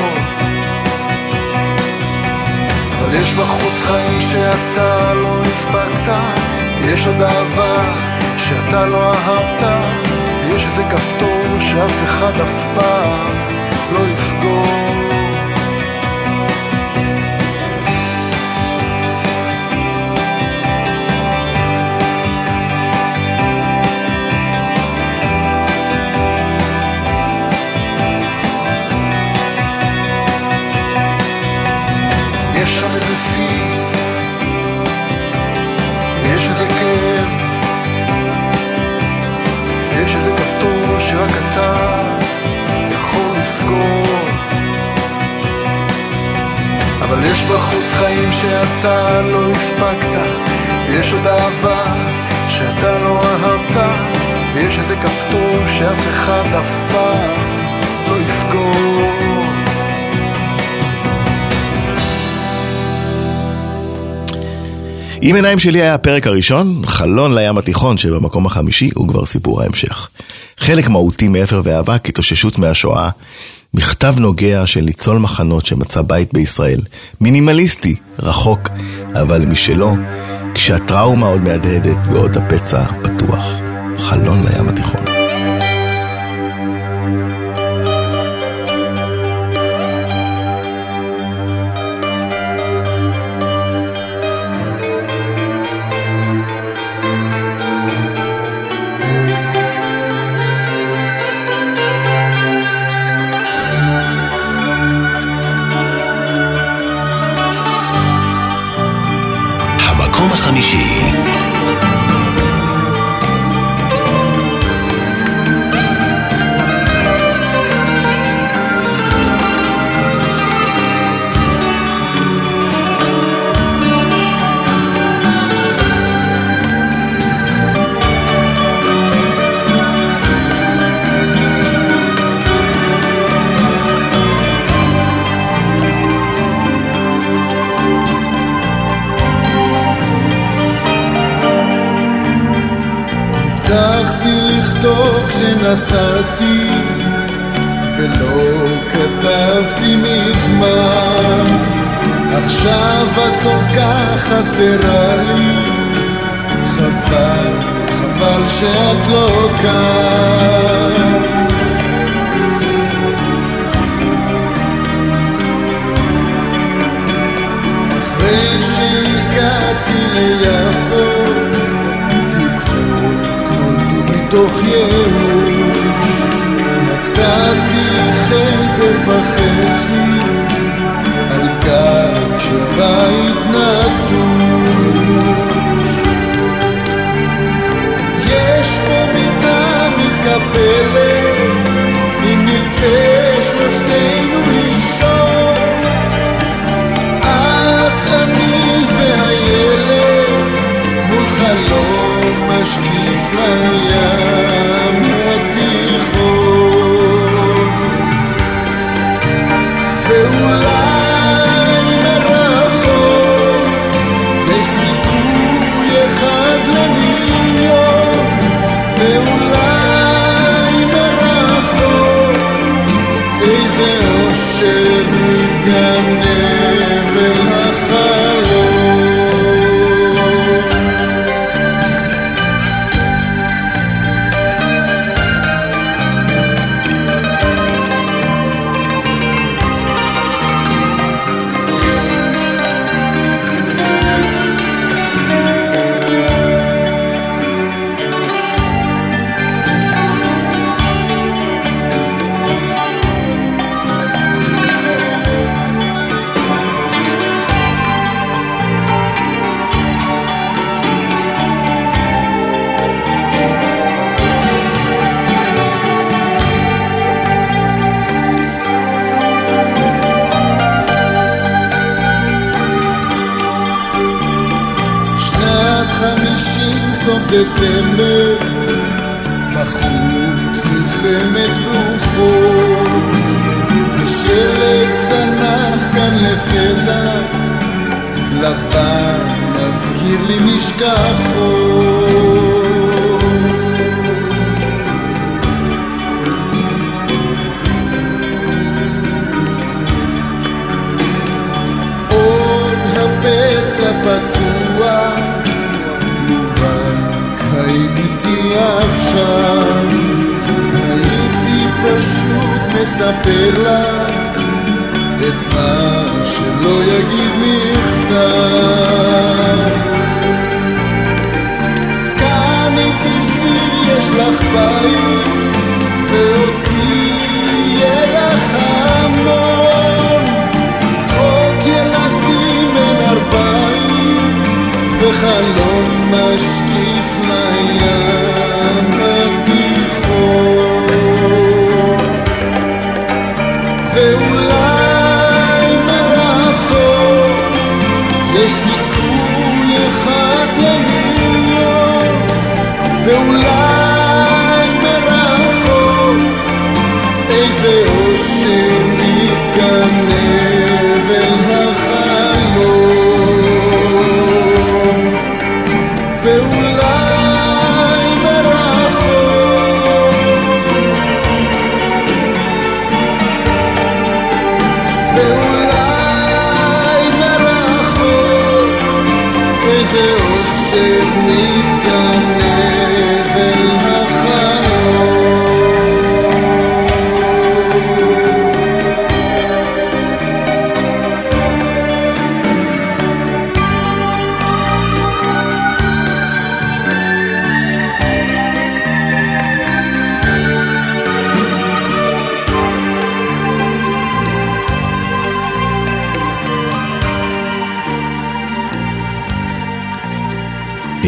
אבל יש בחוץ חיים שאתה לא הספקת, יש עוד אהבה שאתה לא אהבת, ויש איזה כפתור שאף אחד אף פעם לא יסגור. אבל יש בחוץ חיים שאתה לא הספקת, ויש עוד אהבה שאתה לא אהבת, ויש איזה כפתור שאף אחד אף פעם לא יסגור. עם עיניים שלי היה הפרק הראשון, חלון לים התיכון שבמקום החמישי הוא כבר סיפור ההמשך. חלק מהותי מאפר ואהבה כהתאוששות מהשואה, מכתב נוגע של ניצול מחנות שמצא בית בישראל, מינימליסטי, רחוק, אבל משלו, כשהטראומה עוד מהדהדת ועוד הפצע פתוח. חלון לים התיכון. המקום שאת לא סוף דצמבר. בחוץ מלחמת רוחות השלג צנח כאן לפתע. לבן מזכיר לי נשכחות מספר לך את מה שלא יגיד מכתב. כאן אם תרצי יש לך בית, ואותי יהיה לך המון. צחוק ילדים בן ארבעים וחלום משקיף לים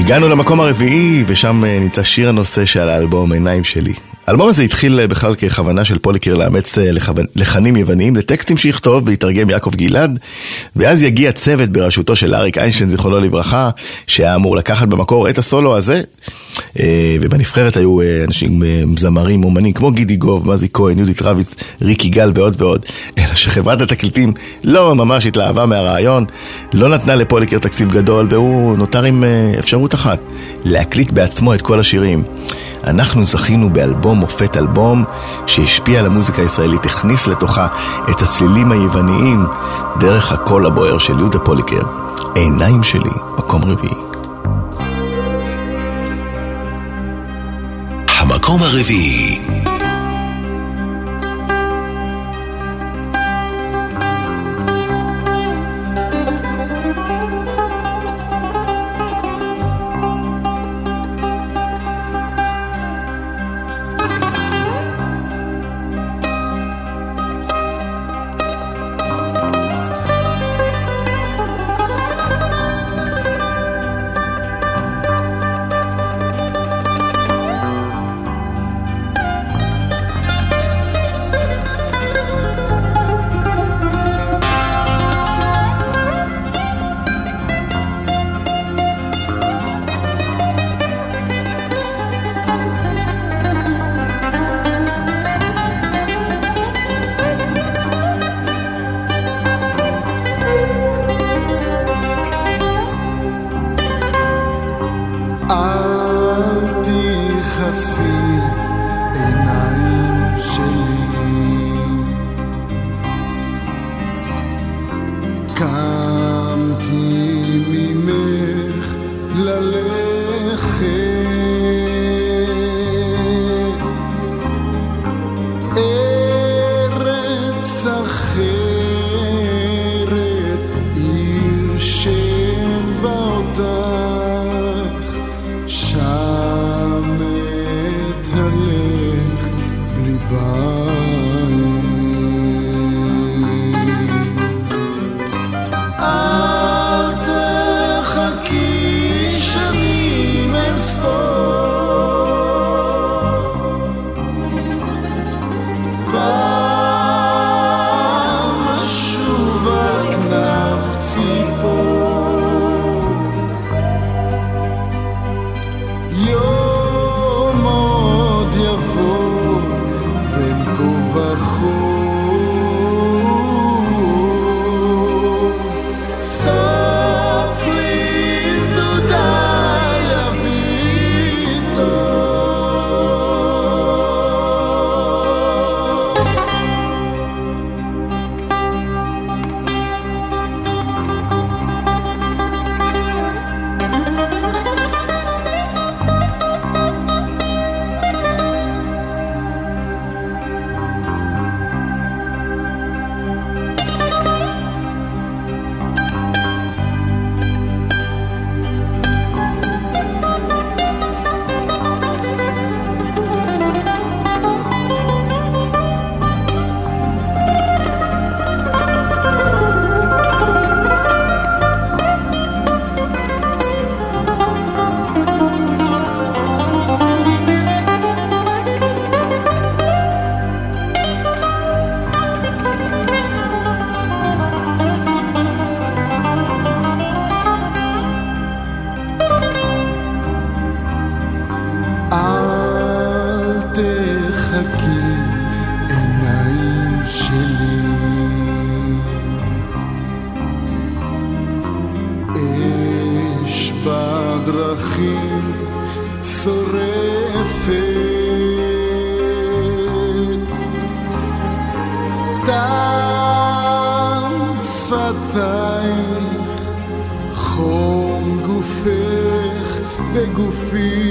הגענו למקום הרביעי, ושם אה, נמצא שיר הנושא של האלבום עיניים שלי. האלבום הזה התחיל אה, בכלל ככוונה של פוליקר לאמץ אה, לחנים יווניים לטקסטים שיכתוב ויתרגם יעקב גלעד, ואז יגיע צוות בראשותו של אריק איינשטיין, זיכרונו לברכה, שהיה אמור לקחת במקור את הסולו הזה, ובנבחרת היו אה, אנשים, אה, זמרים, אומנים, כמו גידי גוב, מזי כהן, יהודית רביץ, ריק יגאל ועוד ועוד, אלא שחברת התקליטים לא ממש התלהבה מהרעיון, לא נתנה לפוליקר תקציב גדול, והוא נותר עם אה, אפשרות אחת, להקליט בעצמו את כל השירים. אנחנו זכינו באלבום מופת אלבום שהשפיע על המוזיקה הישראלית, הכניס לתוכה את הצלילים היווניים דרך הקול הבוער של יהודה פוליקר. עיניים שלי, מקום רביעי. המקום הרביעי. be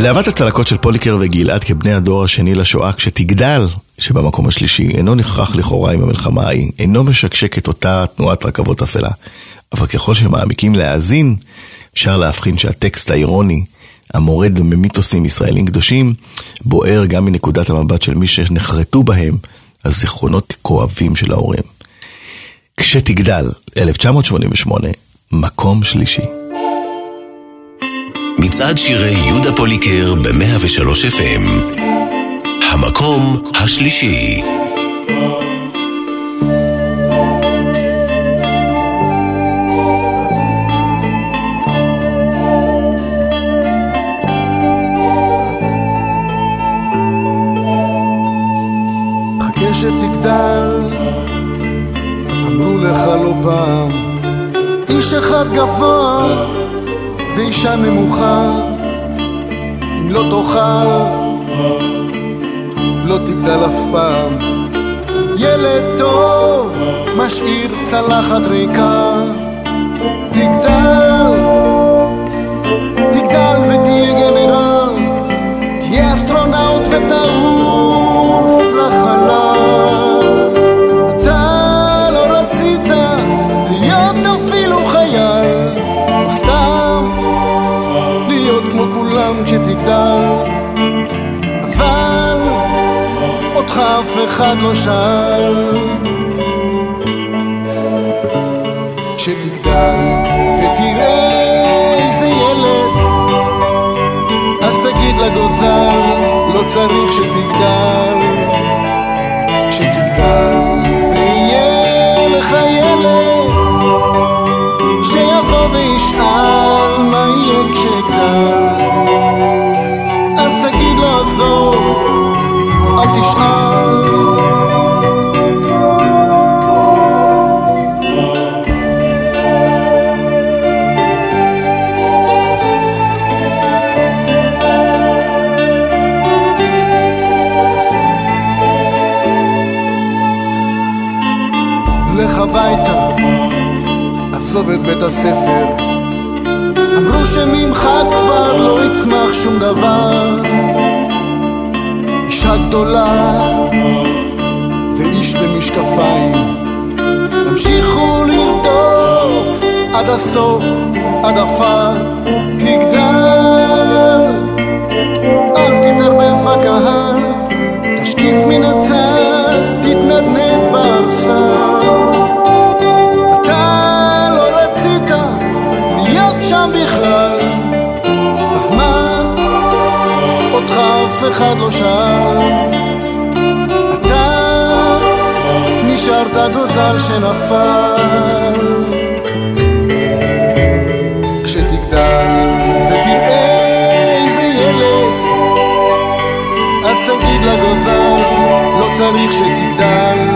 בלהבת הצלקות של פוליקר וגלעד כבני הדור השני לשואה, כשתגדל, שבמקום השלישי, אינו נכרח לכאורה עם המלחמה ההיא, אינו משקשק את אותה תנועת רכבות אפלה. אבל ככל שמעמיקים להאזין, אפשר להבחין שהטקסט האירוני, המורד במיתוסים ישראלים קדושים, בוער גם מנקודת המבט של מי שנחרטו בהם הזיכרונות כואבים של ההורים. כשתגדל, 1988, מקום שלישי. מצעד שירי יהודה פוליקר ב-103 FM. המקום השלישי. שתגדל, אמרו לך לא פעם, איש אחד גבוה ואישה נמוכה, אם לא תאכל, לא תגדל אף פעם. ילד טוב משאיר צלחת ריקה תגדל, תגדל ותהיה גנרל תהיה אסטרונאוט ותעוף כשתגדל אבל אותך אף אחד לא שאל. כשתגדל ותראה איזה ילד אז תגיד לגוזל לא צריך שתגדל. כשתגדל ויהיה לך ילד שיבוא וישאל מה יהיה כשאגדל תשאל לך הביתה, עזוב את בית הספר. אמרו שממך כבר לא יצמח שום דבר. אישה גדולה ואיש במשקפיים ימשיכו לרדוף עד הסוף, עד עפר. תגדל, אל תתערבב בקהל, אחד לא שאל. אתה נשארת גוזל שנפל. כשתגדל ותראה איזה ילד, אז תגיד לגוזל, לא צריך שתגדל.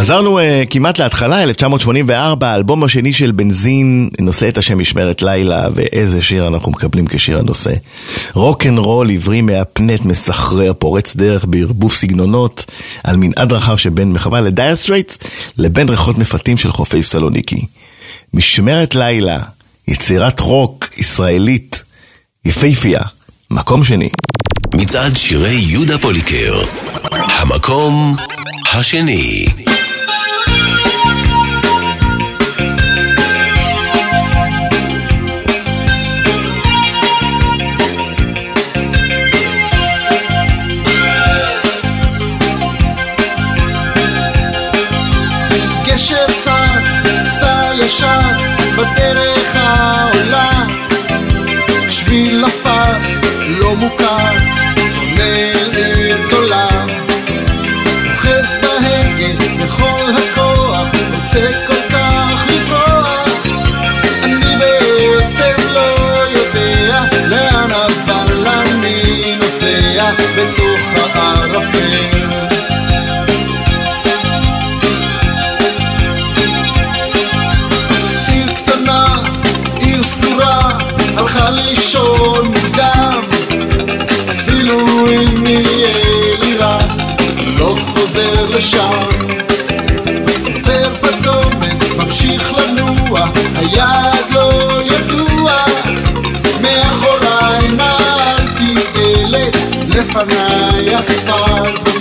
חזרנו אה, כמעט להתחלה, 1984, האלבום השני של בנזין נושא את השם משמרת לילה, ואיזה שיר אנחנו מקבלים כשיר הנושא. רוק אנד רול עברי מהפנט, מסחרר, פורץ דרך בערבוב סגנונות, על מנעד רחב שבין מחווה לדייר סטרייטס, לבין ריחות מפתים של חופי סלוניקי. משמרת לילה, יצירת רוק ישראלית, יפייפייה, מקום שני. מצעד שירי יהודה פוליקר. המקום השני. לישון מוקדם אפילו אם יהיה לי רע לא חוזר לשם. עובר בצומת, ממשיך לנוע היד לא ידוע. מאחורי נעלתי תיאלת לפניי אספלט.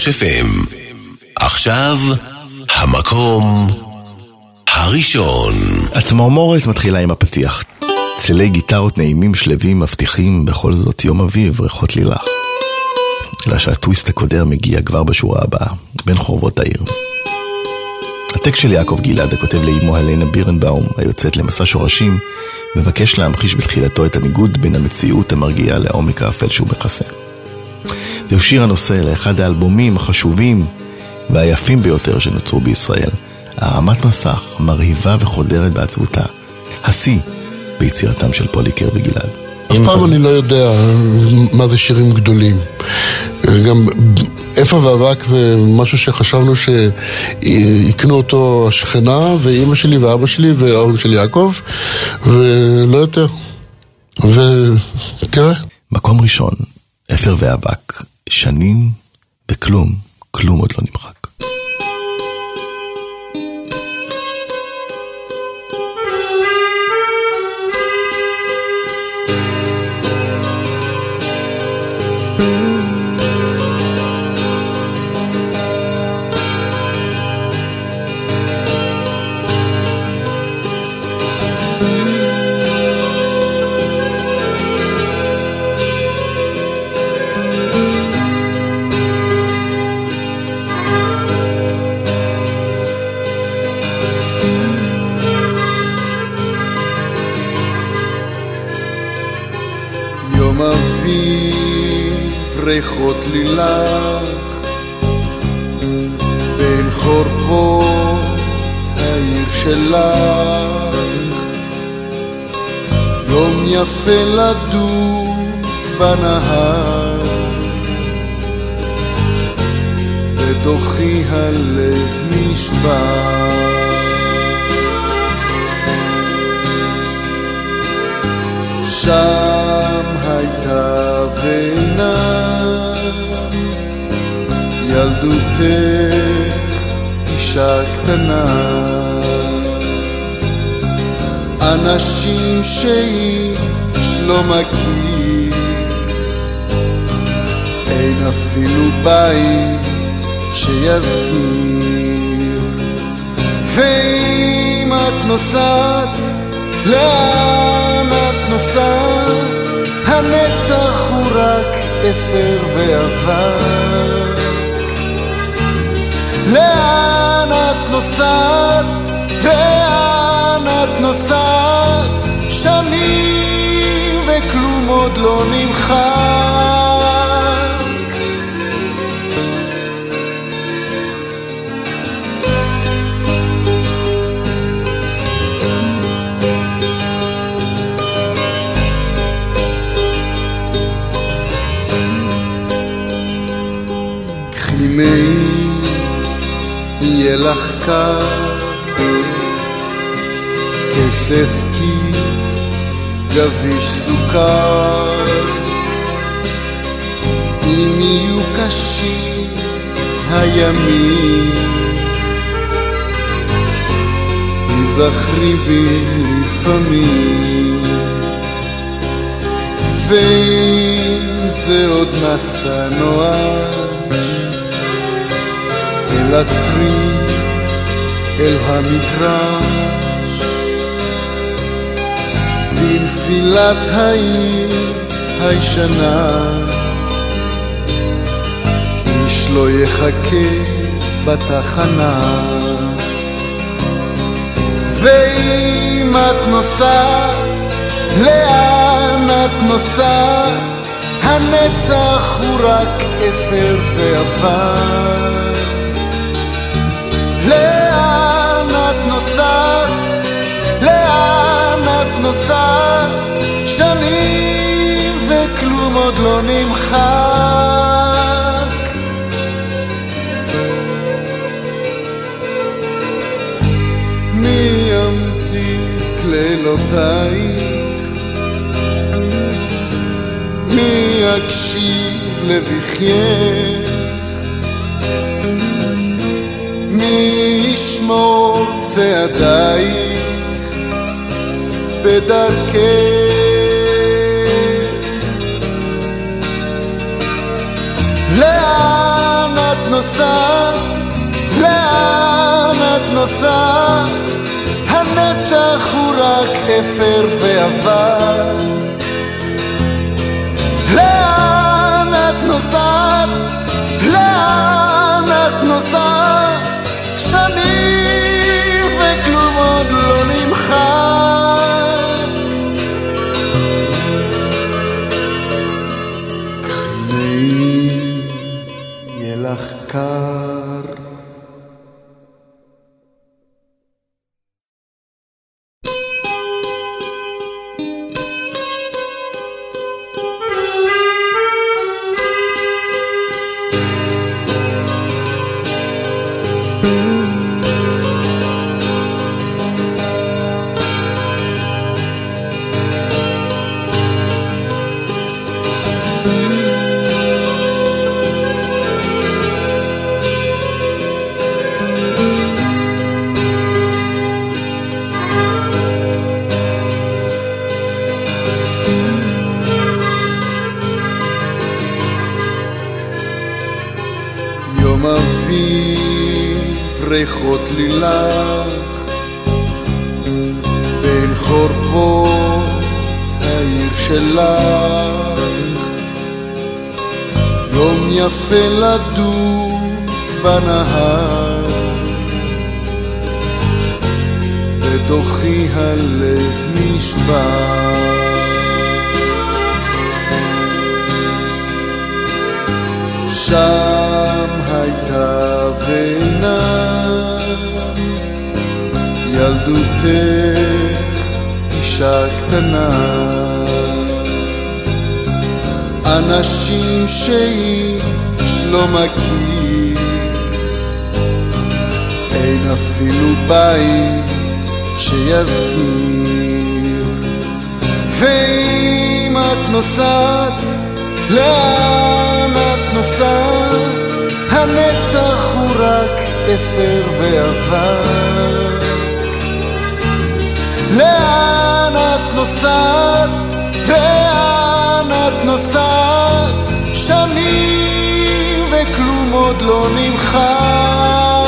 ב-103 FM. עכשיו, המקום הראשון. הצמרמורת מתחילה עם הפתיח. צלילי גיטרות נעימים שלווים מבטיחים בכל זאת יום אביב ריחות לילך. אלא שהטוויסט הקודר מגיע כבר בשורה הבאה, בין חורבות העיר. הטקסט של יעקב גלעד הכותב לאמו הלנה בירנבאום, היוצאת למסע שורשים, מבקש להמחיש בתחילתו את הניגוד בין המציאות המרגיעה לעומק האפל שהוא מכסה. זהו שיר הנושא לאחד האלבומים החשובים והיפים ביותר שנוצרו בישראל. הרמת מסך מרהיבה וחודרת בעצבותה. השיא ביצירתם של פוליקר וגלעד. אף פעם אני לא יודע מה זה שירים גדולים. גם איפה ואבק זה משהו שחשבנו שיקנו אותו השכנה ואימא שלי ואבא שלי וההורים של יעקב, ולא יותר. ותראה. מקום ראשון, אפר ואבק, שנים וכלום, כלום עוד לא נמחק. יום ריחות לילך, בין חורבות העיר שלך. יום יפה לדור בנהר, בתוכי הלב נשבר. שם הייתה בינה ילדותך אישה קטנה אנשים שאיש לא מכיר אין אפילו בית שיזכיר ואם את נוסעת לאן את נוסעת? הנצח הוא רק אפר ואבק. לאן את נוסעת? לאן את נוסעת? שנים וכלום עוד לא נמחק. יהיה לך קר, כסף כיס, גביש סוכר. אם יהיו קשים הימים, תיזכרי בי לפעמים. ואם זה עוד מסע נואש אל הצריף, אל המגרש במסילת העיר הישנה איש לא יחכה בתחנה ואם את נוסעת לאן את נוסעת? הנצח הוא רק אפר ועבר. נוסעת? שנים וכלום עוד לא נמחק. מי ימתיק לילותייך? מי יקשיב לבכייך? מי ישמור צעדייך לאן את נוסעת? לאן את נוסעת? אפילו בית שיזכיר ואם את נוסעת לאן את נוסעת? הנצח הוא רק אפר ועבר. לאן את נוסעת? לאן את נוסעת? שנים וכלום עוד לא נמחק.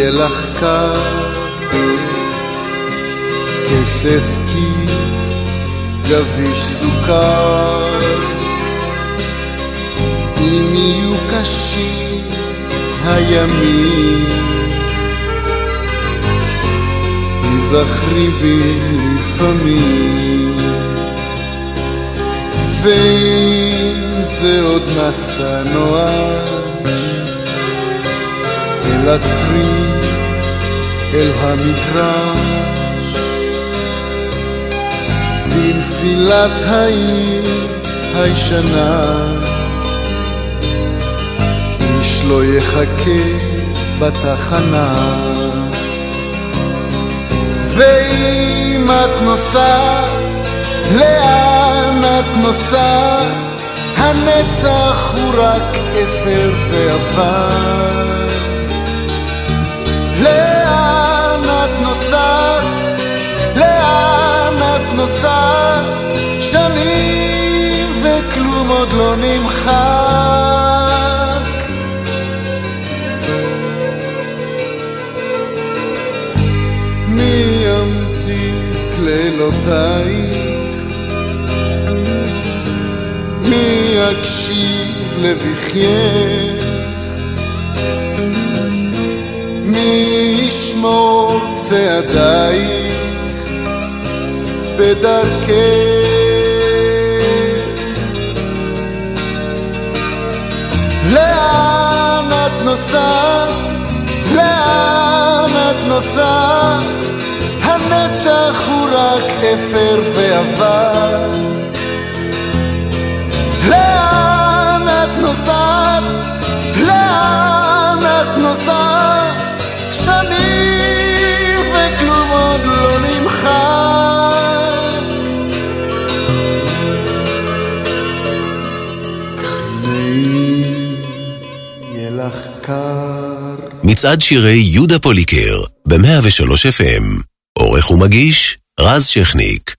יהיה לך קר, כסף כיס, גביש סוכר. אם יהיו קשים הימים, תיזכרי בי לפעמים. ואם זה עוד מסע נואש אל הצריף, אל המגרש במסילת העיר הישנה איש לא יחכה בתחנה ואם את נוסעת, לאן את נוסעת? הנצח הוא רק אפר ועבר. עוד לא נמחק. מי ימתיק לילותייך? מי יקשיב לבכייך? מי ישמור צעדייך בדרכך? נוסעת? לאן את נוסעת? הנצח הוא רק אפר ועבר. מצעד שירי יהודה פוליקר ב-103 FM. עורך ומגיש רז שכניק